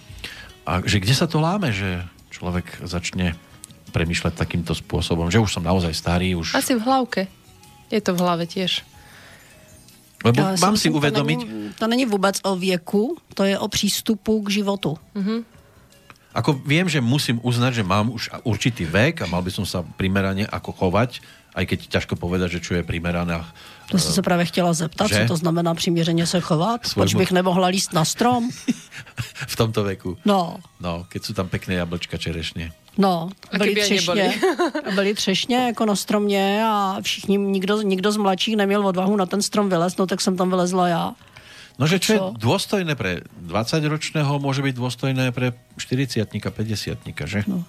[SPEAKER 1] a že kde sa to láme, že človek začne premýšľať takýmto spôsobom, že už som naozaj starý. Už...
[SPEAKER 2] Asi v hlavke. Je to v hlave tiež.
[SPEAKER 1] Lebo Já mám si uvědomit...
[SPEAKER 3] To není, to není vůbec o věku, to je o přístupu k životu. Mm-hmm.
[SPEAKER 1] Ako viem, že musím uznať, že mám už určitý vek a mal by som sa primerane ako chovať, aj keď ťažko povedať, že čo je primerané.
[SPEAKER 3] To jsem se právě chtěla zeptat, že? co to znamená přiměřeně se chovat. Svojmu... Proč bych nemohla líst na strom?
[SPEAKER 1] v tomto veku.
[SPEAKER 3] No.
[SPEAKER 1] No, keď sú tam pekné jablčka čerešně.
[SPEAKER 3] No, byli třešně, byli třešně jako na stromě a všichni, nikdo, nikdo z mladších neměl odvahu na ten strom vylezt, no tak jsem tam vylezla já.
[SPEAKER 1] No, že čo je dôstojné pre 20-ročného, môže byť dôstojné pre 40-tníka, 50 že? No.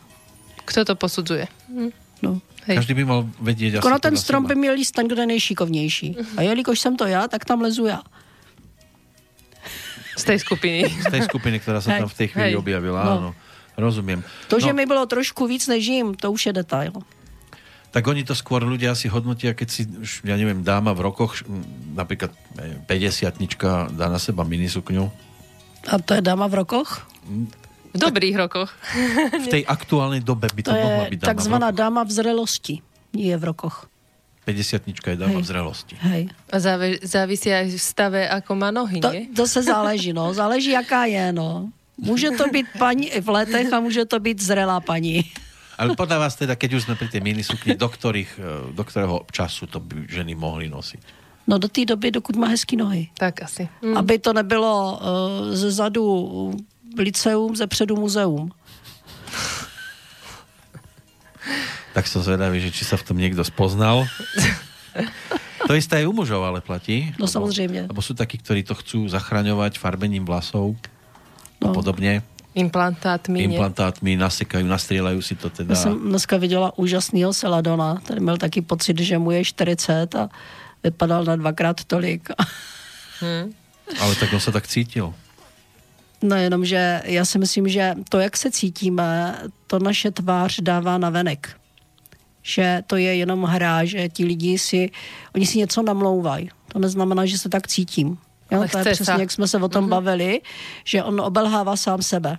[SPEAKER 2] Kto to posudzuje? Hm.
[SPEAKER 1] No. Hej. Každý by mal vedieť
[SPEAKER 3] asi na ten strom by měl líst ten, kdo je nejšikovnější. A jelikož jsem to já, tak tam lezu já.
[SPEAKER 2] Z tej skupiny.
[SPEAKER 1] Z tej skupiny, ktorá sa tam v tej chvíli Hej. objavila, no. áno. Rozumiem.
[SPEAKER 3] To, no. že mi bylo trošku víc než jim, to už je detail.
[SPEAKER 1] Tak oni to skôr ľudia si hodnotia, keď si, ja neviem, dáma v rokoch, napríklad 50 dá na seba minisukňu.
[SPEAKER 3] A to je dáma v rokoch?
[SPEAKER 2] V dobrých rokoch.
[SPEAKER 1] V tej aktuálnej dobe by to, to mohla byť dáma
[SPEAKER 3] takzvaná v dáma v zrelosti. Nie v rokoch.
[SPEAKER 1] 50 je dáma Hej. v zrelosti.
[SPEAKER 3] Hej.
[SPEAKER 2] A závisí aj v stave, ako má nohy,
[SPEAKER 3] to, to se záleží, no. Záleží, jaká je, no. Může to být paní v letech a může to být zrelá paní.
[SPEAKER 1] Ale podľa vás teda, keď už sme pri tej minisukni, do, ktorých, e, do ktorého času to by ženy mohli nosiť?
[SPEAKER 3] No do té doby, dokud má hezký nohy.
[SPEAKER 2] Tak asi.
[SPEAKER 3] Mm. Aby to nebylo uh, ze zadu liceum, ze předu muzeum.
[SPEAKER 1] tak som zvedavý, že či sa v tom niekto spoznal. to isté aj u mužov ale platí.
[SPEAKER 3] No lebo, samozrejme.
[SPEAKER 1] Lebo sú takí, ktorí to chcú zachraňovať farbením vlasov no. a podobne.
[SPEAKER 2] Implantátmi.
[SPEAKER 1] Implantátmi, nasekajú, nastrieľajú si to teda.
[SPEAKER 3] Já jsem dneska viděla úžasného Seladona, který měl taky pocit, že mu je 40 a vypadal na dvakrát tolik.
[SPEAKER 1] Hmm. Ale tak on se tak cítil.
[SPEAKER 3] No jenom, že já si myslím, že to, jak se cítíme, to naše tvář dává na venek. Že to je jenom hra, že ti lidi si, oni si něco namlouvají. To neznamená, že se tak cítím. Jo, to je přesně, jak jsme se o tom mm-hmm. bavili, že on obelhává sám sebe.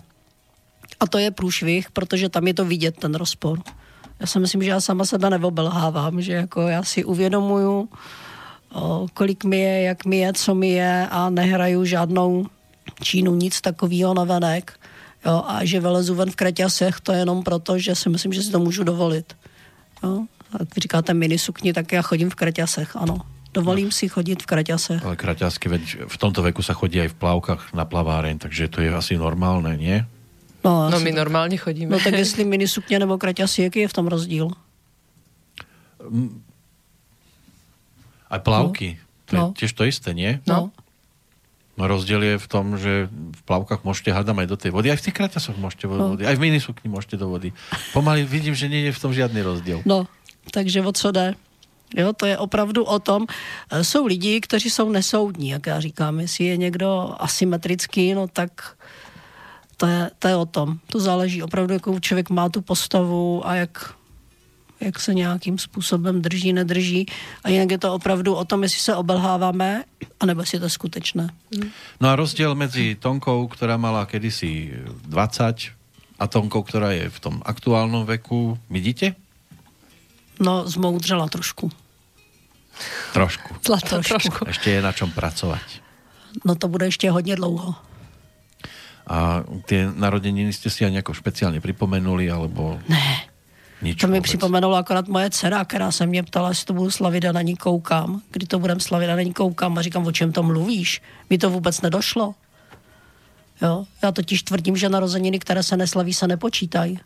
[SPEAKER 3] A to je průšvih, protože tam je to vidět, ten rozpor. Já si myslím, že já sama sebe neobelhávám, že jako já si uvědomuju o, kolik mi je, jak mi je, co mi je a nehraju žádnou Čínu, nic takového na venek. Jo, a že vylezu ven v kraťasech, to je jenom proto, že si myslím, že si to můžu dovolit. Jo. Jak vy říkáte mini sukni, tak já chodím v kraťasech, ano. Dovolím no. si chodit v kraťasech.
[SPEAKER 1] Ale kraťasky, veď v tomto veku sa chodí aj v plavkách na plaváreň, takže to je asi normálne, nie?
[SPEAKER 2] No, no my normálně chodíme.
[SPEAKER 3] No tak jestli mini sukně nebo kraťasy, jaký je v tom rozdíl?
[SPEAKER 1] Aj plavky. No. To je no. tiež to isté, nie?
[SPEAKER 3] No.
[SPEAKER 1] No rozdiel je v tom, že v plavkách môžete hádam aj do tej vody, aj v tých kraťasoch môžete do no. vody, aj v minisukni môžete do vody. Pomaly vidím, že nie je v tom žiadny rozdiel.
[SPEAKER 3] No, takže o co jde? Jo, to je opravdu o tom, e, jsou lidi, kteří jsou nesoudní, jak já říkám, jestli je někdo asymetrický, no tak to je, to je o tom. To záleží opravdu, jakou člověk má tu postavu a jak jak se nějakým způsobem drží, nedrží. A jinak je to opravdu o tom, jestli se obelháváme, anebo jestli je to skutečné.
[SPEAKER 1] No a rozdiel mezi Tonkou, která mala kedysi 20 a Tonkou, která je v tom aktuálnom veku, vidíte?
[SPEAKER 3] No, zmoudřela trošku.
[SPEAKER 1] Trošku.
[SPEAKER 3] Zlato, trošku.
[SPEAKER 1] Ještě je na čom pracovat.
[SPEAKER 3] No to bude ještě hodně dlouho.
[SPEAKER 1] A tie narodeniny ste si aj nejako špeciálne pripomenuli, alebo...
[SPEAKER 3] Ne. Nič to mi vůbec. připomenulo akorát moje dcera, která se mě ptala, jestli to budu slavit a na ní koukám. Kdy to budem slavit a na ní koukám a říkám, o čem to mluvíš? Mi to vůbec nedošlo. Jo? Já totiž tvrdím, že narozeniny, které se neslaví, se nepočítají.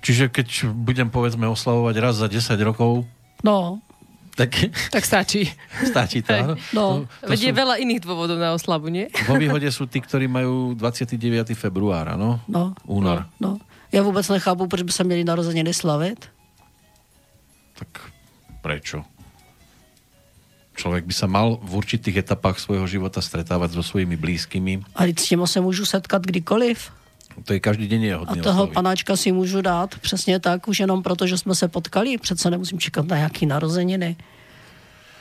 [SPEAKER 1] Čiže keď budem povedzme oslavovať raz za 10 rokov,
[SPEAKER 3] no.
[SPEAKER 1] Tak,
[SPEAKER 2] tak stačí.
[SPEAKER 1] Stačí to, áno.
[SPEAKER 3] No.
[SPEAKER 2] To, to Veď sú... je veľa iných dôvodov na oslavu, nie?
[SPEAKER 1] Vo výhode sú tí, ktorí majú 29. február, áno?
[SPEAKER 3] No.
[SPEAKER 1] Únor.
[SPEAKER 3] No, no. Ja vôbec nechápu, proč by sa měli narozeniny slavit.
[SPEAKER 1] Tak prečo? Člověk by sa mal v určitých etapách svojho života stretávať so svojimi blízkymi.
[SPEAKER 3] A s těma se můžu setkat kdykoliv.
[SPEAKER 1] To je každý den je hodně
[SPEAKER 3] A toho oslovit. panáčka si můžu dát přesně tak, už jenom proto, že jsme se potkali. Přece nemusím čekat na nějaký narozeniny.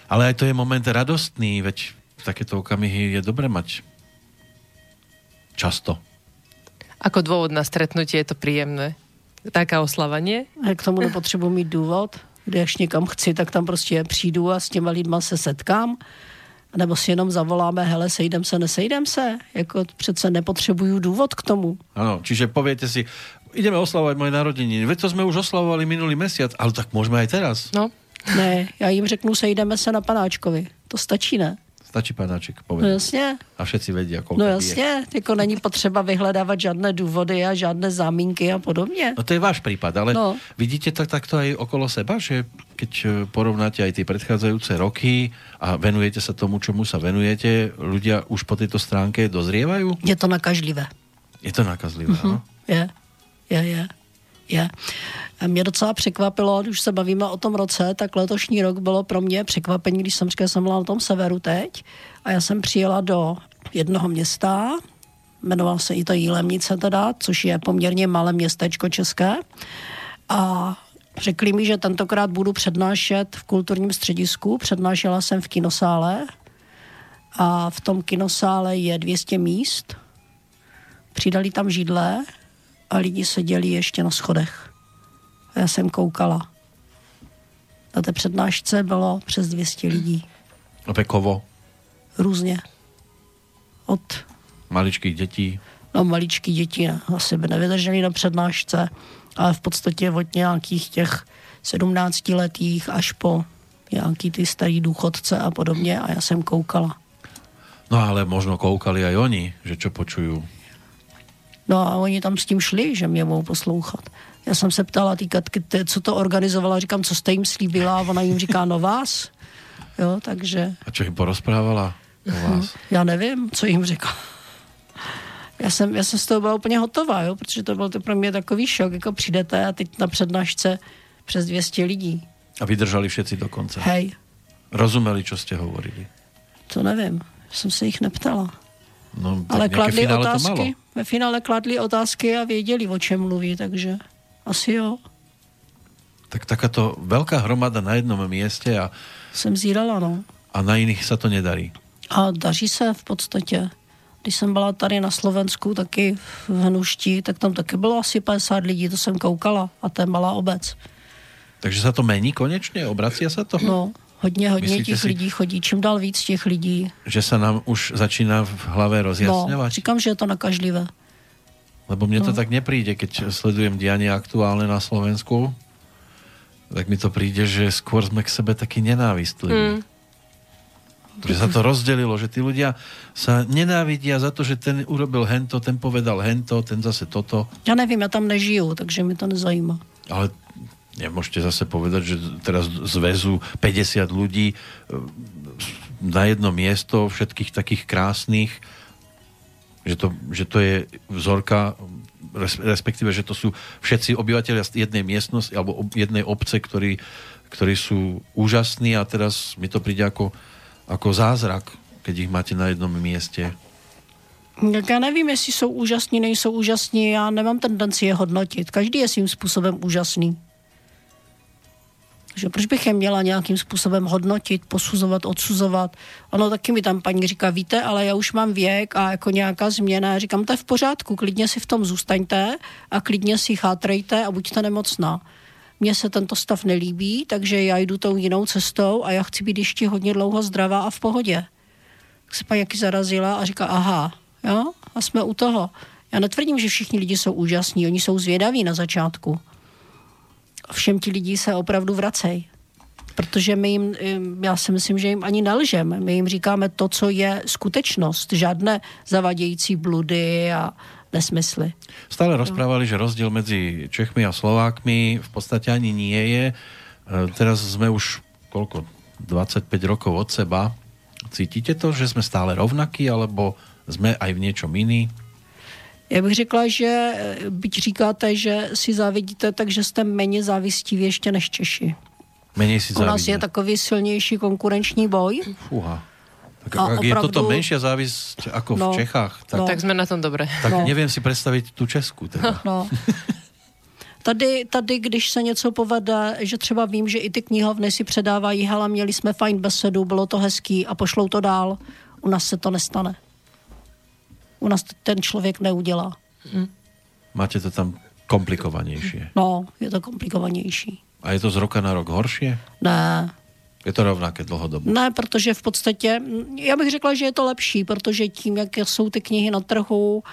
[SPEAKER 1] Ale aj to je moment radostný, veď takéto okamihy je dobré mať. Často.
[SPEAKER 2] Ako dôvod na stretnutie je to príjemné. Taká oslava, nie?
[SPEAKER 3] A k tomu nepotřebuji mít důvod. Když někam chci, tak tam prostě přijdu a s těma lidma se setkám nebo si jenom zavoláme, hele, sejdem se, nesejdem se, jako přece nepotřebuju důvod k tomu.
[SPEAKER 1] Ano, čiže pověte si, ideme oslavovat moje narozeniny, veď to jsme už oslavovali minulý mesiac, ale tak můžeme aj teraz.
[SPEAKER 2] No.
[SPEAKER 3] Ne, já jim řeknu, sejdeme se na panáčkovi. To stačí, ne?
[SPEAKER 1] Stačí panáček, povedať.
[SPEAKER 3] No jasně.
[SPEAKER 1] A všetci vědí, koľko
[SPEAKER 3] No jasně, jako není potřeba vyhledávat žádné důvody a žádné záminky a podobně.
[SPEAKER 1] No to je váš případ, ale no. vidíte to takto aj okolo seba, že keď e, porovnáte aj tie predchádzajúce roky a venujete sa tomu, čomu sa venujete, ľudia už po tejto stránke dozrievajú?
[SPEAKER 3] Je to nakažlivé.
[SPEAKER 1] Je to nakazlivé, mm-hmm. no?
[SPEAKER 3] Je, je, je. Je. Mě docela překvapilo, když se bavíme o tom roce, tak letošní rok bylo pro mě překvapení, když jsem říkala, jsem byla na tom severu teď. A já jsem přijela do jednoho města, jmenoval se i to Jílemnice teda, což je poměrně malé městečko české. A řekli mi, že tentokrát budu přednášet v kulturním středisku, přednášela jsem v kinosále. A v tom kinosále je 200 míst, přidali tam židle a lidi seděli ještě na schodech. A já jsem koukala. Na té přednášce bylo přes 200 lidí.
[SPEAKER 1] A Pekovo?
[SPEAKER 3] Různě. Od...
[SPEAKER 1] Maličkých dětí?
[SPEAKER 3] No, maličký děti asi by nevydrželi na přednášce, ale v podstatě od nějakých těch 17 letých až po nějaký ty starý důchodce a podobně a já jsem koukala.
[SPEAKER 1] No ale možno koukali aj oni, že čo počujú.
[SPEAKER 3] No a oni tam s tím šli, že mě mohou poslouchat. Já jsem se ptala tý Katky, co to organizovala, říkám, co jste jim slíbila a ona jim říká, no vás. Jo, takže...
[SPEAKER 1] A co jim porozprávala o vás?
[SPEAKER 3] Já nevím, co jim řekla. Já jsem, já jsem z toho byla úplně hotová, jo, protože to byl to pro mě takový šok, jako přijdete a teď na přednášce přes 200 lidí.
[SPEAKER 1] A vydrželi všetci do konce.
[SPEAKER 3] Hej.
[SPEAKER 1] Rozumeli, čo ste hovorili?
[SPEAKER 3] To nevím, jsem se jich neptala.
[SPEAKER 1] No,
[SPEAKER 3] Ale kladli otázky, ve finále kladli otázky a věděli, o čem mluví, takže asi jo.
[SPEAKER 1] Tak takáto veľká hromada na jednom mieste a...
[SPEAKER 3] Jsem zírala, no.
[SPEAKER 1] A na iných sa to nedarí.
[SPEAKER 3] A daří se v podstatě. Když jsem byla tady na Slovensku, taky v Hnuští, tak tam taky bylo asi 50 lidí, to jsem koukala. A to je malá obec.
[SPEAKER 1] Takže sa to mení konečne? Obracia sa to?
[SPEAKER 3] No, hodně, hodně Myslíte těch si, lidí chodí, čím dál víc těch lidí.
[SPEAKER 1] Že sa nám už začíná v hlave rozjasňovať?
[SPEAKER 3] No, říkám, že je to nakažlivé.
[SPEAKER 1] Lebo mne to no. tak nepríde, keď sledujem dianie aktuálne na Slovensku, tak mi to príde, že skôr sme k sebe takí nenávistliví. Mm. Že sa to rozdelilo, že tí ľudia sa nenávidia za to, že ten urobil hento, ten povedal hento, ten zase toto.
[SPEAKER 3] Ja nevím, ja tam nežiju, takže mi to nezajíma.
[SPEAKER 1] Ale nemôžete zase povedať, že teraz zväzu 50 ľudí e, na jedno miesto, všetkých takých krásnych, že to, že to je vzorka, respektíve, že to sú všetci obyvateľia z jednej miestnosti alebo jednej obce, ktorí, ktorí sú úžasní a teraz mi to príde ako ako zázrak, keď ich máte na jednom mieste?
[SPEAKER 3] Tak já nevím, jestli jsou úžasní, nejsou úžasní, já nemám tendenci je hodnotit. Každý je svým způsobem úžasný. Že proč bych je měla nějakým způsobem hodnotit, posuzovat, odsuzovat? Ono taky mi tam paní říká, víte, ale já už mám věk a jako nějaká změna. Já říkám, to je v pořádku, klidně si v tom zůstaňte a klidně si chátrejte a buďte nemocná mně se tento stav nelíbí, takže já jdu tou jinou cestou a já chci být ještě hodně dlouho zdravá a v pohodě. Tak se paní jaký zarazila a říká, aha, jo, a jsme u toho. Já netvrdím, že všichni lidi jsou úžasní, oni jsou zvědaví na začátku. Všem ti lidi se opravdu vracejí. Protože my jim, já si myslím, že jim ani nelžeme. My jim říkáme to, co je skutečnost. Žádné zavadějící bludy a nesmysly.
[SPEAKER 1] Stále rozprávali, že rozdiel medzi Čechmi a Slovákmi v podstate ani nie je. E, teraz sme už koľko? 25 rokov od seba. Cítite to, že sme stále rovnakí, alebo sme aj v niečom iní?
[SPEAKER 3] Já bych řekla, že e, byť říkáte, že si závidíte, takže jste méně závistiví ještě než Češi.
[SPEAKER 1] Menej si závidíte.
[SPEAKER 3] U nás je takový silnější konkurenční boj.
[SPEAKER 1] Fúha. Tak a ak opravdu... je toto menšia závisť ako no, v Čechách,
[SPEAKER 2] tak, no. tak sme na tom dobre.
[SPEAKER 1] Tak no. neviem si predstaviť tú Česku. Teda.
[SPEAKER 3] No. Tady, tady, když se něco povede, že třeba vím, že i ty knihovny si předávají, hele, měli jsme fajn besedu, bylo to hezký a pošlou to dál, u nás se to nestane. U nás ten člověk neudělá.
[SPEAKER 1] Hm. Máte to tam komplikovanější.
[SPEAKER 3] No, je to komplikovanější.
[SPEAKER 1] A je to z roka na rok horšie?
[SPEAKER 3] Ne,
[SPEAKER 1] je to rovnaké dlhodobo?
[SPEAKER 3] Ne, protože v podstatě, já bych řekla, že je to lepší, protože tím, jak jsou ty knihy na trhu,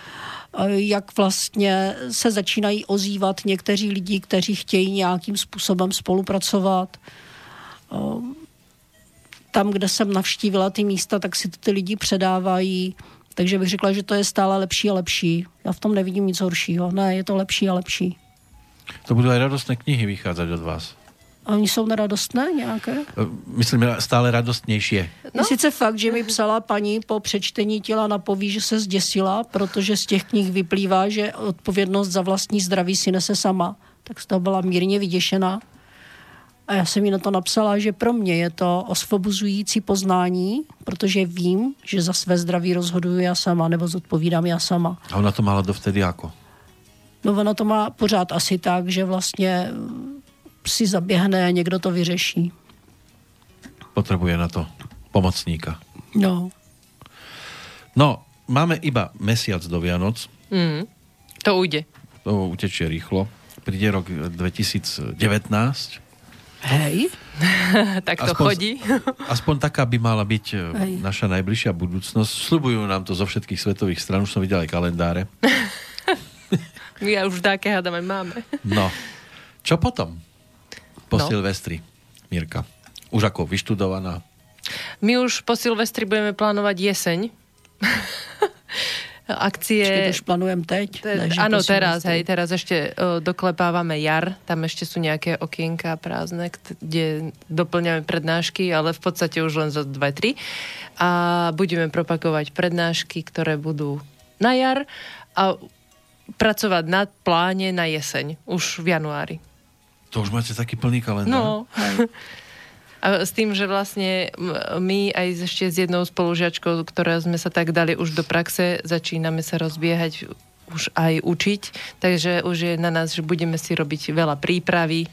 [SPEAKER 3] jak vlastně se začínají ozývat někteří lidi, kteří chtějí nějakým způsobem spolupracovat. Eh, tam, kde jsem navštívila ty místa, tak si to ty lidi předávají. Takže bych řekla, že to je stále lepší a lepší. Já v tom nevidím nic horšího. Ne, je to lepší a lepší.
[SPEAKER 1] To budou aj radostné knihy vycházet od vás.
[SPEAKER 3] A oni jsou neradostné nějaké?
[SPEAKER 1] Myslím, stále radostnější.
[SPEAKER 3] No. Je sice fakt, že mi psala paní po přečtení těla na poví, že se zděsila, protože z těch knih vyplývá, že odpovědnost za vlastní zdraví si nese sama. Tak z toho byla mírně vyděšená. A já jsem jí na to napsala, že pro mě je to osvobozující poznání, protože vím, že za své zdraví rozhoduju já sama, nebo zodpovídám já sama.
[SPEAKER 1] A ona to mala dovtedy jako?
[SPEAKER 3] No ona to má pořád asi tak, že vlastně si zaběhne a někdo to vyřeší.
[SPEAKER 1] Potřebuje na to pomocníka.
[SPEAKER 3] No.
[SPEAKER 1] No, máme iba mesiac do Vianoc.
[SPEAKER 2] Mm, to ujde.
[SPEAKER 1] To utečie rýchlo. Príde rok 2019.
[SPEAKER 3] Hej.
[SPEAKER 2] tak to aspoň, chodí.
[SPEAKER 1] aspoň taká by mala byť e, Hej. naša najbližšia budúcnosť. Sľubujú nám to zo všetkých svetových stran. Už som videl aj kalendáre.
[SPEAKER 2] My už také hádame máme.
[SPEAKER 1] No. Čo potom? po no. Silvestri, Mirka? Už ako vyštudovaná?
[SPEAKER 2] My už po Silvestri budeme plánovať jeseň. Akcie...
[SPEAKER 3] Počkej, už plánujem teď?
[SPEAKER 2] Te, áno, teraz, hej, teraz ešte o, doklepávame jar, tam ešte sú nejaké okienka prázdne, kde doplňame prednášky, ale v podstate už len za 2-3. A budeme propagovať prednášky, ktoré budú na jar a pracovať na pláne na jeseň, už v januári.
[SPEAKER 1] To už máte taký plný kalendár?
[SPEAKER 2] No, A s tým, že vlastne my aj ešte s jednou spolužiačkou, ktorá sme sa tak dali už do praxe, začíname sa rozbiehať už aj učiť, takže už je na nás, že budeme si robiť veľa prípravy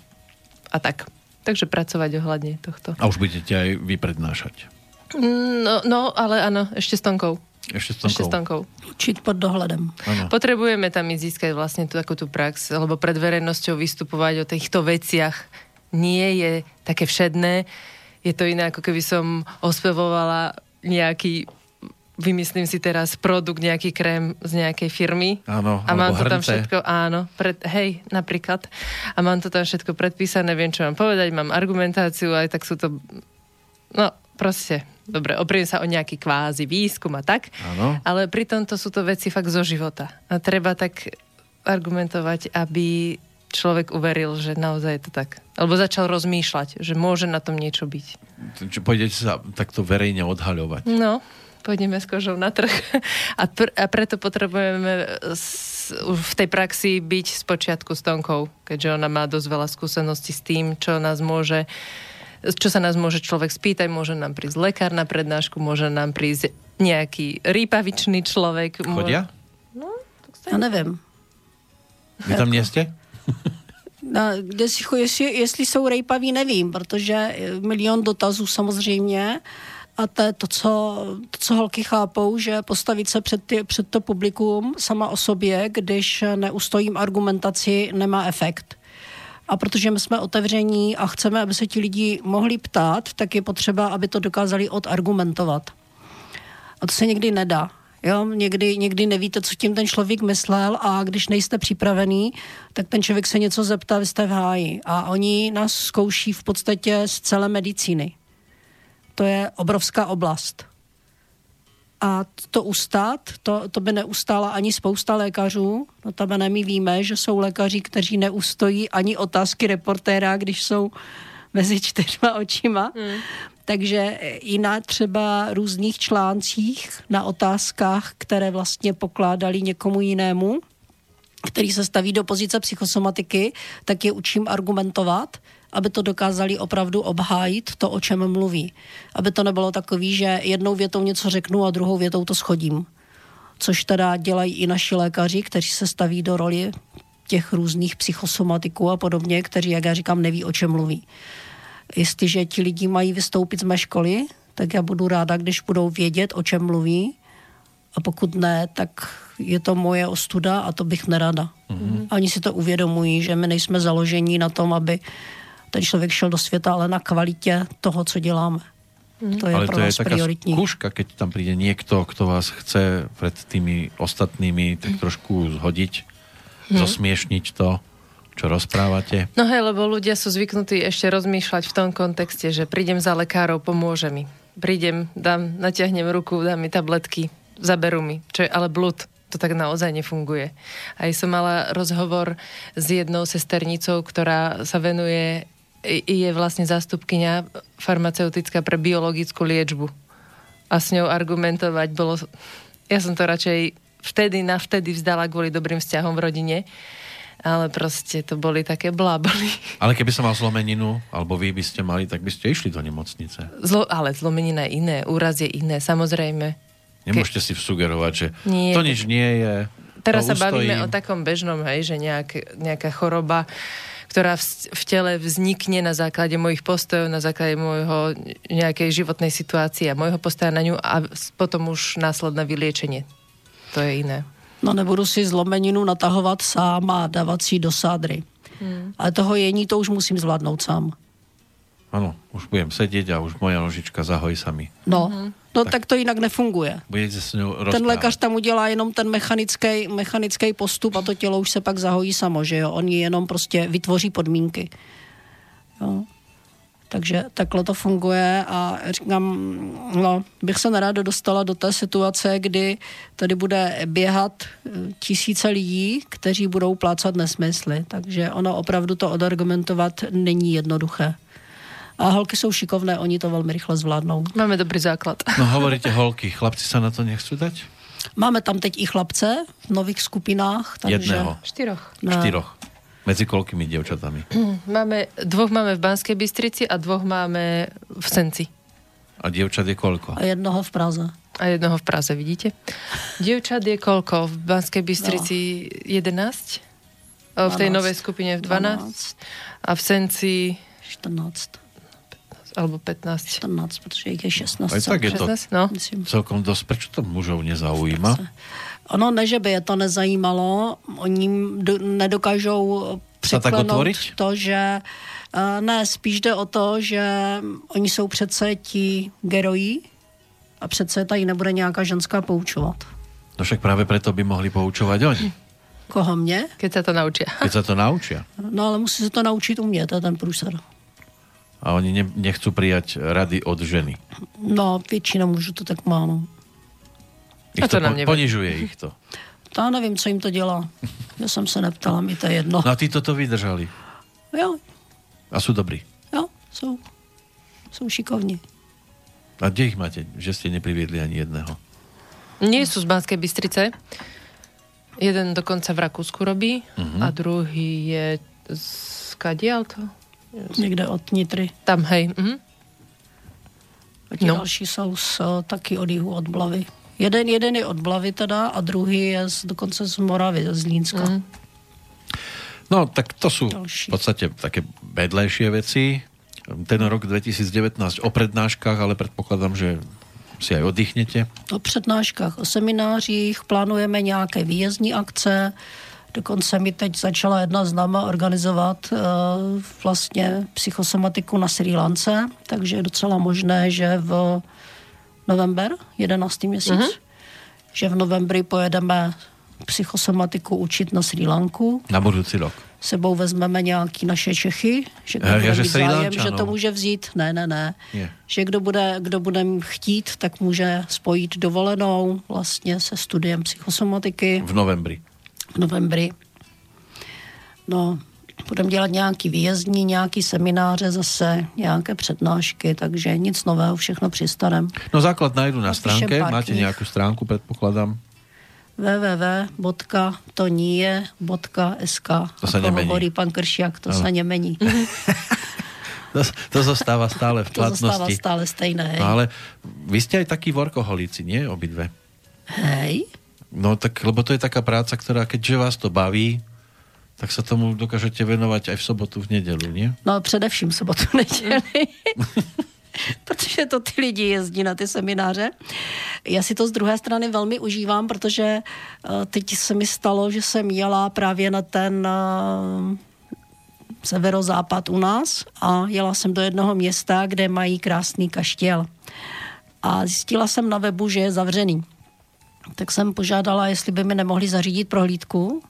[SPEAKER 2] a tak. Takže pracovať ohľadne tohto.
[SPEAKER 1] A už budete aj vy prednášať?
[SPEAKER 2] No, no ale áno, ešte s Tonkou.
[SPEAKER 1] Ešte s tonkou. Ešte s tonkou.
[SPEAKER 3] Učiť pod dohľadom.
[SPEAKER 2] Ano. Potrebujeme tam ísť získať vlastne tú takú tú prax, alebo pred verejnosťou vystupovať o týchto veciach nie je také všedné. Je to iné, ako keby som ospevovala nejaký vymyslím si teraz produkt, nejaký krém z nejakej firmy.
[SPEAKER 1] Áno,
[SPEAKER 2] a mám to tam všetko, áno, pred, hej, napríklad. A mám to tam všetko predpísané, viem, čo mám povedať, mám argumentáciu, aj tak sú to, no, proste, dobre, opriem sa o nejaký kvázi výskum a tak,
[SPEAKER 1] áno.
[SPEAKER 2] ale pritom to sú to veci fakt zo života. A treba tak argumentovať, aby človek uveril, že naozaj je to tak. Alebo začal rozmýšľať, že môže na tom niečo byť.
[SPEAKER 1] Čiže pôjdete sa takto verejne odhaľovať.
[SPEAKER 2] No, pôjdeme s kožou na trh. A, pr- a preto potrebujeme s, v tej praxi byť z počiatku s Tonkou, keďže ona má dosť veľa skúseností s tým, čo nás môže čo sa nás môže človek spýtať, môže nám prísť lekár na prednášku, môže nám prísť nejaký rýpavičný človek.
[SPEAKER 1] Chodia?
[SPEAKER 3] No, tak ja neviem.
[SPEAKER 1] Vy tam nie ste?
[SPEAKER 3] No, jestli, jestli jsou rejpaví, nevím, protože milion dotazů samozřejmě a to to, co, to, co holky chápou, že postavit se před, ty, před to publikum sama o sobě, když neustojím argumentaci, nemá efekt. A protože my jsme otevření a chceme, aby se ti lidi mohli ptát, tak je potřeba, aby to dokázali odargumentovat. A to se někdy nedá. Jo, někdy, někdy nevíte, co tím ten člověk myslel a když nejste připravený, tak ten člověk se něco zeptá, vy jste v háji. A oni nás zkouší v podstatě z celé medicíny. To je obrovská oblast. A to ustát, to, to by neustála ani spousta lékařů. No tam my víme, že jsou lékaři, kteří neustojí ani otázky reportéra, když jsou mezi čtyřma očima. Hmm. Takže i na třeba různých článcích, na otázkách, které vlastně pokládali někomu jinému, který se staví do pozice psychosomatiky, tak je učím argumentovat, aby to dokázali opravdu obhájit to, o čem mluví. Aby to nebylo takový, že jednou větou něco řeknu a druhou větou to schodím. Což teda dělají i naši lékaři, kteří se staví do roli těch různých psychosomatiků a podobně, kteří, jak já říkám, neví, o čem mluví. Jestliže ti lidi mají vystoupit z mé školy, tak já budu ráda, když budou vědět, o čem mluví. A pokud ne, tak je to moje ostuda a to bych nerada. Mm-hmm. Ani si to uvědomují, že my nejsme založení na tom, aby ten člověk šel do světa, ale na kvalitě toho, co děláme. Mm. To je
[SPEAKER 1] ale
[SPEAKER 3] pro
[SPEAKER 1] to
[SPEAKER 3] je
[SPEAKER 1] taká
[SPEAKER 3] prioritní.
[SPEAKER 1] skúška, keď tam príde niekto, kto vás chce pred tými ostatnými tak trošku zhodiť, mm. zosmiešniť to, čo rozprávate?
[SPEAKER 2] No hej, lebo ľudia sú zvyknutí ešte rozmýšľať v tom kontexte, že prídem za lekárov, pomôže mi. Prídem, dám, natiahnem ruku, dám mi tabletky, zaberú mi. Čo je ale blud. To tak naozaj nefunguje. Aj som mala rozhovor s jednou sesternicou, ktorá sa venuje, je vlastne zástupkynia farmaceutická pre biologickú liečbu. A s ňou argumentovať bolo... Ja som to radšej vtedy na vtedy vzdala kvôli dobrým vzťahom v rodine ale proste to boli také bláboli.
[SPEAKER 1] Ale keby som mal zlomeninu, alebo vy by ste mali, tak by ste išli do nemocnice.
[SPEAKER 2] Zlo, ale zlomenina je iné, úraz je iné, samozrejme.
[SPEAKER 1] Nemôžete Ke... si sugerovať, že nie. to nič nie je.
[SPEAKER 2] Teraz sa bavíme o takom bežnom, hej, že nejak, nejaká choroba, ktorá v, v tele vznikne na základe mojich postojov, na základe môjho nejakej životnej situácie a môjho postoja na ňu a potom už následné vyliečenie. To je iné.
[SPEAKER 3] No nebudu si zlomeninu natahovat sám a dávat si do sádry. Hmm. Ale toho jení to už musím zvládnout sám.
[SPEAKER 1] Ano, už budem sedět a už moja nožička zahoj sami.
[SPEAKER 3] No, mm-hmm. no tak, tak to jinak nefunguje.
[SPEAKER 1] Budete s ňou
[SPEAKER 3] Ten lékař tam udělá jenom ten mechanický, mechanický postup a to tělo už se pak zahojí samo, že jo? Oni jenom prostě vytvoří podmínky. Jo. Takže takhle to funguje a říkám, no, bych se neráda dostala do té situace, kdy tady bude běhat eh, tisíce lidí, kteří budou plácat nesmysly. Takže ono opravdu to odargumentovat není jednoduché. A holky jsou šikovné, oni to velmi rychle zvládnou.
[SPEAKER 2] Máme dobrý základ.
[SPEAKER 1] No hovoríte holky, chlapci sa na to nechcú dať?
[SPEAKER 3] Máme tam teď i chlapce v nových skupinách.
[SPEAKER 1] Takže... Jedného.
[SPEAKER 2] Štyroch.
[SPEAKER 1] No. Štyroch. Medzi koľkými dievčatami?
[SPEAKER 2] Máme, dvoch máme v Banskej Bystrici a dvoch máme v Senci.
[SPEAKER 1] A dievčat je koľko?
[SPEAKER 3] A jednoho v Praze.
[SPEAKER 2] A jednoho v Praze, vidíte? Dievčat je koľko? V Banskej Bystrici no. 11? 12. V tej novej skupine v 12? 12. A v Senci...
[SPEAKER 3] 14
[SPEAKER 2] alebo 15.
[SPEAKER 3] 14, protože ich je 16.
[SPEAKER 1] Aj tak je 16, to no. celkom dosť. Prečo to mužov nezaujíma?
[SPEAKER 3] Ono ne, že by je to nezajímalo, oni do, nedokážou překlenout to, že uh, ne, spíš jde o to, že oni jsou přece ti gerojí a přece tady nebude nějaká ženská poučovat.
[SPEAKER 1] No však právě proto by mohli poučovat oni.
[SPEAKER 3] Koho mě?
[SPEAKER 2] Keď se to naučí.
[SPEAKER 1] Keď se to naučí.
[SPEAKER 3] No ale musí se to naučit umět, to je ten průser.
[SPEAKER 1] A oni ne, nechcú prijať rady od ženy.
[SPEAKER 3] No, většina mužů to tak má, no.
[SPEAKER 1] Ich to, to po, ponižuje ich to.
[SPEAKER 3] To já nevím, co jim to dělá. Já jsem se neptala, mi to je jedno.
[SPEAKER 1] No a ty toto vydržali?
[SPEAKER 3] Jo.
[SPEAKER 1] A jsou dobrý?
[SPEAKER 3] Jo, jsou. Jsou šikovní.
[SPEAKER 1] A kde ich máte, že ste nepriviedli ani jedného?
[SPEAKER 2] Nie sú z Banskej Bystrice. Jeden dokonca v Rakúsku robí uh-huh. a druhý je z Kadial to?
[SPEAKER 3] Někde od Nitry.
[SPEAKER 2] Tam, hej. Uh-huh.
[SPEAKER 3] A ti no. další jsou z, taky od jihu, od Blavy. Jeden, jeden je od Blavy teda a druhý je z, dokonce z Moravy, z Línska. Mm.
[SPEAKER 1] No, tak to sú Další. v podstate také vedlejšie veci. Ten rok 2019 o prednáškach, ale predpokladám, že si aj oddychnete.
[SPEAKER 3] O přednáškách, o seminářích, plánujeme nějaké výjezdní akce, Dokonce mi teď začala jedna z náma organizovat uh, vlastně psychosomatiku na Sri Lance, takže je docela možné, že v november, 11. měsíc, uh-huh. že v novembri pojedeme psychosomatiku učit na Sri Lanku.
[SPEAKER 1] Na budoucí rok.
[SPEAKER 3] Sebou vezmeme nějaký naše Čechy, že kdo bude mít zájem, že to může vzít. Ne, ne, ne. Je. Že kdo bude, kdo bude chtít, tak může spojit dovolenou vlastně se studiem psychosomatiky.
[SPEAKER 1] V novembri.
[SPEAKER 3] V novembri. No, budeme dělat nějaký výjezdní, nějaký semináře zase, nějaké přednášky, takže nic nového, všechno přistarem.
[SPEAKER 1] No základ najdu na stránke, máte nějakou stránku, předpokládám?
[SPEAKER 3] www.tonie.sk
[SPEAKER 1] To sa nemení.
[SPEAKER 3] hovorí pan Kršiak, to ano. sa nemení.
[SPEAKER 1] to, to zostáva stále v platnosti. To
[SPEAKER 3] zostáva stále stejné. Hej.
[SPEAKER 1] No ale vy ste aj takí workoholíci, nie? Obidve.
[SPEAKER 3] Hej.
[SPEAKER 1] No tak, lebo to je taká práca, ktorá, keďže vás to baví, tak sa tomu dokážete venovať aj v sobotu, v nedelu, nie?
[SPEAKER 3] No především v sobotu, neděli. protože to ty lidi jezdí na ty semináře. Já si to z druhé strany velmi užívám, protože eh, teď se mi stalo, že jsem jela právě na ten eh, severozápad u nás a jela jsem do jednoho města, kde mají krásný kaštěl. A zjistila jsem na webu, že je zavřený. Tak jsem požádala, jestli by mi nemohli zařídit prohlídku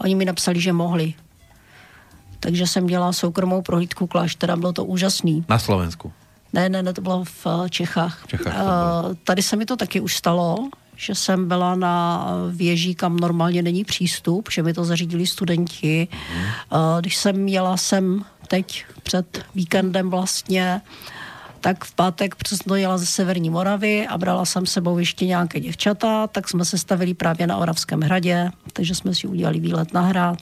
[SPEAKER 3] Oni mi napsali, že mohli. Takže jsem dělala soukromou prohlídku kláštera, bylo to úžasný.
[SPEAKER 1] Na Slovensku?
[SPEAKER 3] Ne, ne, ne, to bylo v eh, Čechách.
[SPEAKER 1] V Čechách uh,
[SPEAKER 3] tady se mi to taky už stalo, že jsem byla na věží, kam normálně není přístup, že mi to zařídili studenti. Mm. Když jsem jela sem teď před víkendem vlastně, tak v pátek přesno jela ze Severní Moravy a brala jsem sebou ještě nějaké děvčata, tak jsme se stavili právě na Oravském hradě, takže jsme si udělali výlet na hrad.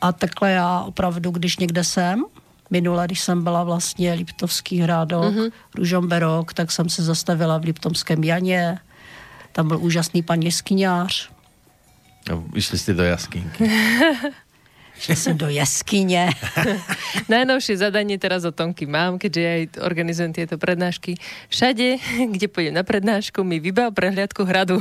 [SPEAKER 3] A takhle já opravdu, když někde jsem, minule, když jsem byla vlastně Liptovský hrádok, mm-hmm. Ružomberok, tak jsem se zastavila v Liptomském Janě, tam byl úžasný pan jeskyňář.
[SPEAKER 1] No, vyšli jste do jaskynky.
[SPEAKER 3] že som do jaskyne.
[SPEAKER 2] Najnovšie zadanie teraz o Tonky mám, keďže aj organizujem tieto prednášky. Všade, kde pôjdem na prednášku, mi vybav prehliadku hradu.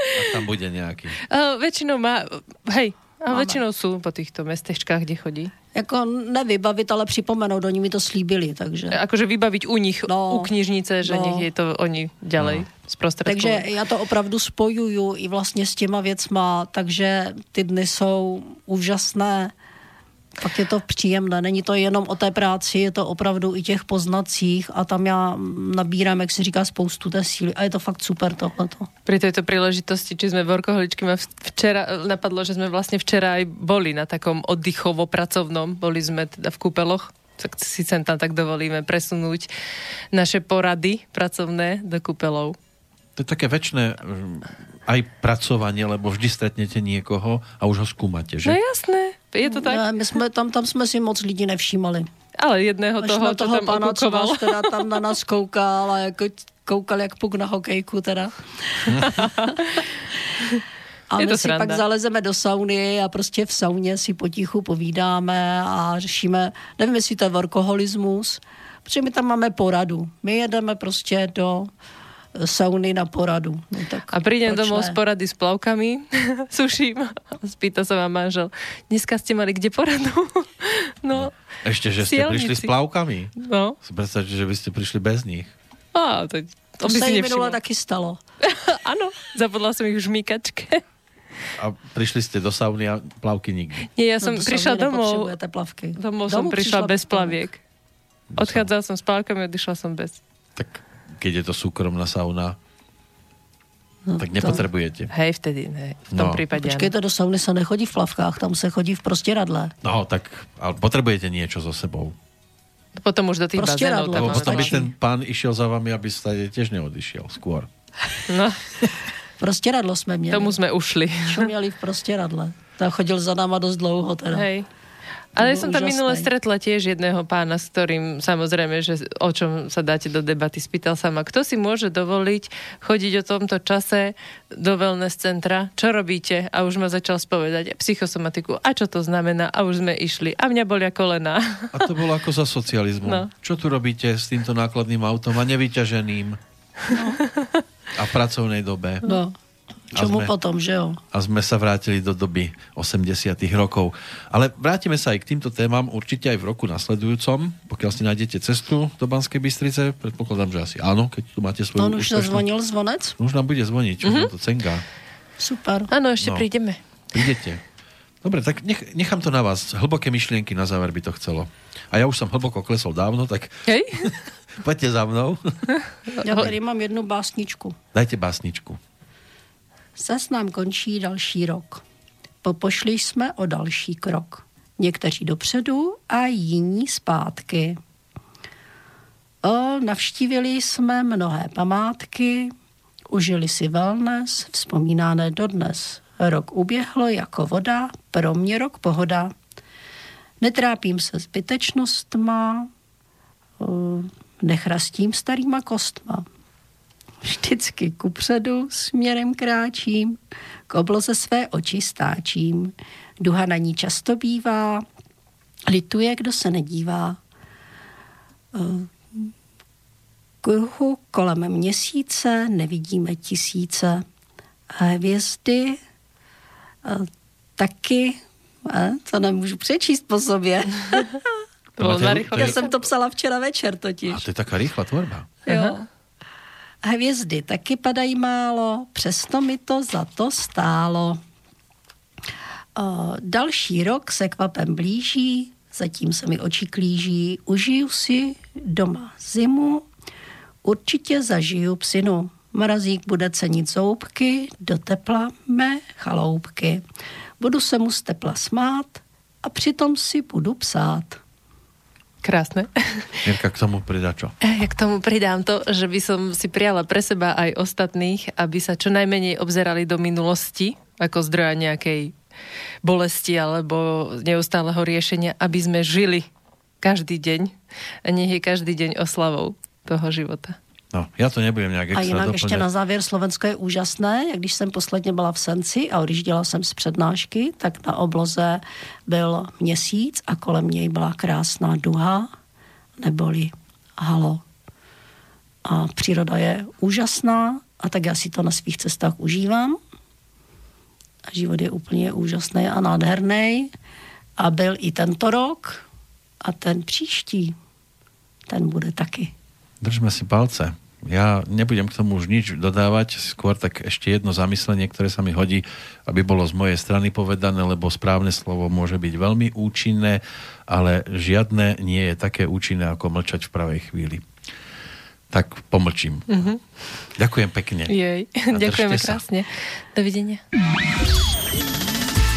[SPEAKER 1] A tam bude nejaký.
[SPEAKER 2] Uh, väčšinou má, hej, a väčšinou sú po týchto mestečkách, kde chodí.
[SPEAKER 3] Jako nevybavit, ale připomenout, oni mi to slíbili, takže...
[SPEAKER 2] Akože vybaviť u nich, no, u knižnice, že no. nech je to oni ďalej no.
[SPEAKER 3] Takže já to opravdu spojuju i vlastně s těma věcma, takže ty dny jsou úžasné pak je to příjemné. Není to jenom o té práci, je to opravdu i těch poznacích a tam já nabírám, jak se říká, spoustu té síly a je to fakt super tohleto.
[SPEAKER 2] Pri tejto príležitosti, či sme workoholičky, ma včera napadlo, že sme vlastne včera aj boli na takom oddychovo-pracovnom, boli sme teda v kúpeloch, tak si sem tam tak dovolíme presunúť naše porady pracovné do kúpelov.
[SPEAKER 1] To je také väčšie aj pracovanie, lebo vždy stretnete niekoho a už ho skúmate, že?
[SPEAKER 2] No jasné. Je to tak?
[SPEAKER 3] Ne, my jsme, tam, tam jsme si moc lidí nevšímali.
[SPEAKER 2] Ale jedného toho, toho, toho tam pana, co vás
[SPEAKER 3] teda tam na nás koukal a jako koukal jak puk na hokejku teda. A my si sranda. pak zalezeme do sauny a prostě v sauně si potichu povídáme a řešíme, nevím, jestli to je workoholismus, protože my tam máme poradu. My jedeme prostě do sauny na poradu. No, tak
[SPEAKER 2] a prídem domov ne? s porady s plavkami, suším Spýta sa vám manžel, dneska ste mali kde poradu?
[SPEAKER 1] no, Ešte, že ste prišli s plavkami?
[SPEAKER 2] No.
[SPEAKER 1] Si predstavte, že by ste prišli bez nich.
[SPEAKER 2] Á, to,
[SPEAKER 3] to, to by sa si minule taky stalo.
[SPEAKER 2] Áno, zabudla som ich v žmýkačke.
[SPEAKER 1] A prišli ste do sauny a plavky nikdy?
[SPEAKER 2] Nie, ja som no, prišla domov.
[SPEAKER 3] Plavky.
[SPEAKER 2] Domov som prišla, prišla bez plaviek. Odchádzala som s plavkami, odišla som bez.
[SPEAKER 1] Tak keď je to súkromná sauna, No tak nepotrebujete.
[SPEAKER 2] Hej, vtedy, ne. V tom no. prípade.
[SPEAKER 3] Počkejte, do sauny sa nechodí v plavkách, tam sa chodí v prostieradle.
[SPEAKER 1] No, tak, ale potrebujete niečo so sebou.
[SPEAKER 2] Potom už do tých bazénov.
[SPEAKER 1] Lebo potom by ten pán išiel za vami, aby sa tiež neodišiel skôr.
[SPEAKER 2] No.
[SPEAKER 3] Prostieradlo sme měli.
[SPEAKER 2] Tomu sme ušli.
[SPEAKER 3] Šuměli v prostieradle. Tam chodil za náma dosť dlouho teda.
[SPEAKER 2] Hej. Ale som tam minule stretla tiež jedného pána, s ktorým samozrejme, že o čom sa dáte do debaty. Spýtal sa ma, kto si môže dovoliť chodiť o tomto čase do wellness centra? Čo robíte? A už ma začal spovedať psychosomatiku. A čo to znamená? A už sme išli. A mňa bolia kolena.
[SPEAKER 1] A to bolo ako za socializmu. No. Čo tu robíte s týmto nákladným autom a nevyťaženým? No. A v pracovnej dobe.
[SPEAKER 3] No. Čomu sme, potom, že jo?
[SPEAKER 1] A sme sa vrátili do doby 80 rokov. Ale vrátime sa aj k týmto témam určite aj v roku nasledujúcom, pokiaľ si nájdete cestu do Banskej Bystrice. Predpokladám, že asi áno, keď tu máte svoju...
[SPEAKER 3] On už úspešný... zvonil zvonec?
[SPEAKER 1] Už nám bude zvoniť, mm-hmm. to cenga.
[SPEAKER 3] Super.
[SPEAKER 2] Áno, ešte no. prídeme.
[SPEAKER 1] Prídete. Dobre, tak nech, nechám to na vás. Hlboké myšlienky na záver by to chcelo. A ja už som hlboko klesol dávno, tak...
[SPEAKER 2] Hej?
[SPEAKER 1] Poďte za mnou.
[SPEAKER 3] ja tady mám jednu básničku.
[SPEAKER 1] Dajte básničku.
[SPEAKER 3] Zas nám končí další rok. Popošli jsme o další krok. Někteří dopředu a jiní zpátky. O, navštívili jsme mnohé památky, užili si wellness, vzpomínané dodnes. Rok uběhlo jako voda, pro mě rok pohoda. Netrápím se zbytečnostma, nechrastím starýma kostma vždycky kupředu směrem kráčím, k obloze své oči stáčím. Duha na ní často bývá, lituje, kdo se nedívá. Eh, kruhu kolem měsíce nevidíme tisíce. Hvězdy eh, taky, eh, to nemůžu přečíst po sobě. Já jsem to psala včera večer totiž.
[SPEAKER 1] A to je taká rýchla tvorba.
[SPEAKER 3] Jo. Hvězdy taky padají málo, přesto mi to za to stálo. O, další rok se kvapem blíží, zatím se mi oči klíží, užiju si doma zimu, určitě zažiju psinu. Mrazík bude cenit zoubky, do tepla mé chaloupky. Budu se mu z tepla smát a přitom si budu psát.
[SPEAKER 2] Krásne.
[SPEAKER 1] Mirka, k tomu pridá čo?
[SPEAKER 2] Ja k tomu pridám to, že by som si prijala pre seba aj ostatných, aby sa čo najmenej obzerali do minulosti, ako zdroja nejakej bolesti alebo neustáleho riešenia, aby sme žili každý deň a nech je každý deň oslavou toho života.
[SPEAKER 1] No, já to nebudem nějak extra
[SPEAKER 3] A jinak
[SPEAKER 1] doplňat.
[SPEAKER 3] ještě na závěr, Slovensko je úžasné. Jak když jsem posledně byla v Senci a odjížděla jsem z přednášky, tak na obloze byl měsíc a kolem něj byla krásná duha, neboli halo. A příroda je úžasná a tak já si to na svých cestách užívám. A život je úplně úžasný a nádherný. A byl i tento rok a ten příští, ten bude taky.
[SPEAKER 1] Držme si palce. Ja nebudem k tomu už nič dodávať, skôr tak ešte jedno zamyslenie, ktoré sa mi hodí, aby bolo z mojej strany povedané, lebo správne slovo môže byť veľmi účinné, ale žiadne nie je také účinné, ako mlčať v pravej chvíli. Tak pomlčím. Mm-hmm. Ďakujem pekne.
[SPEAKER 2] Jej, ďakujeme krásne. Dovidenia.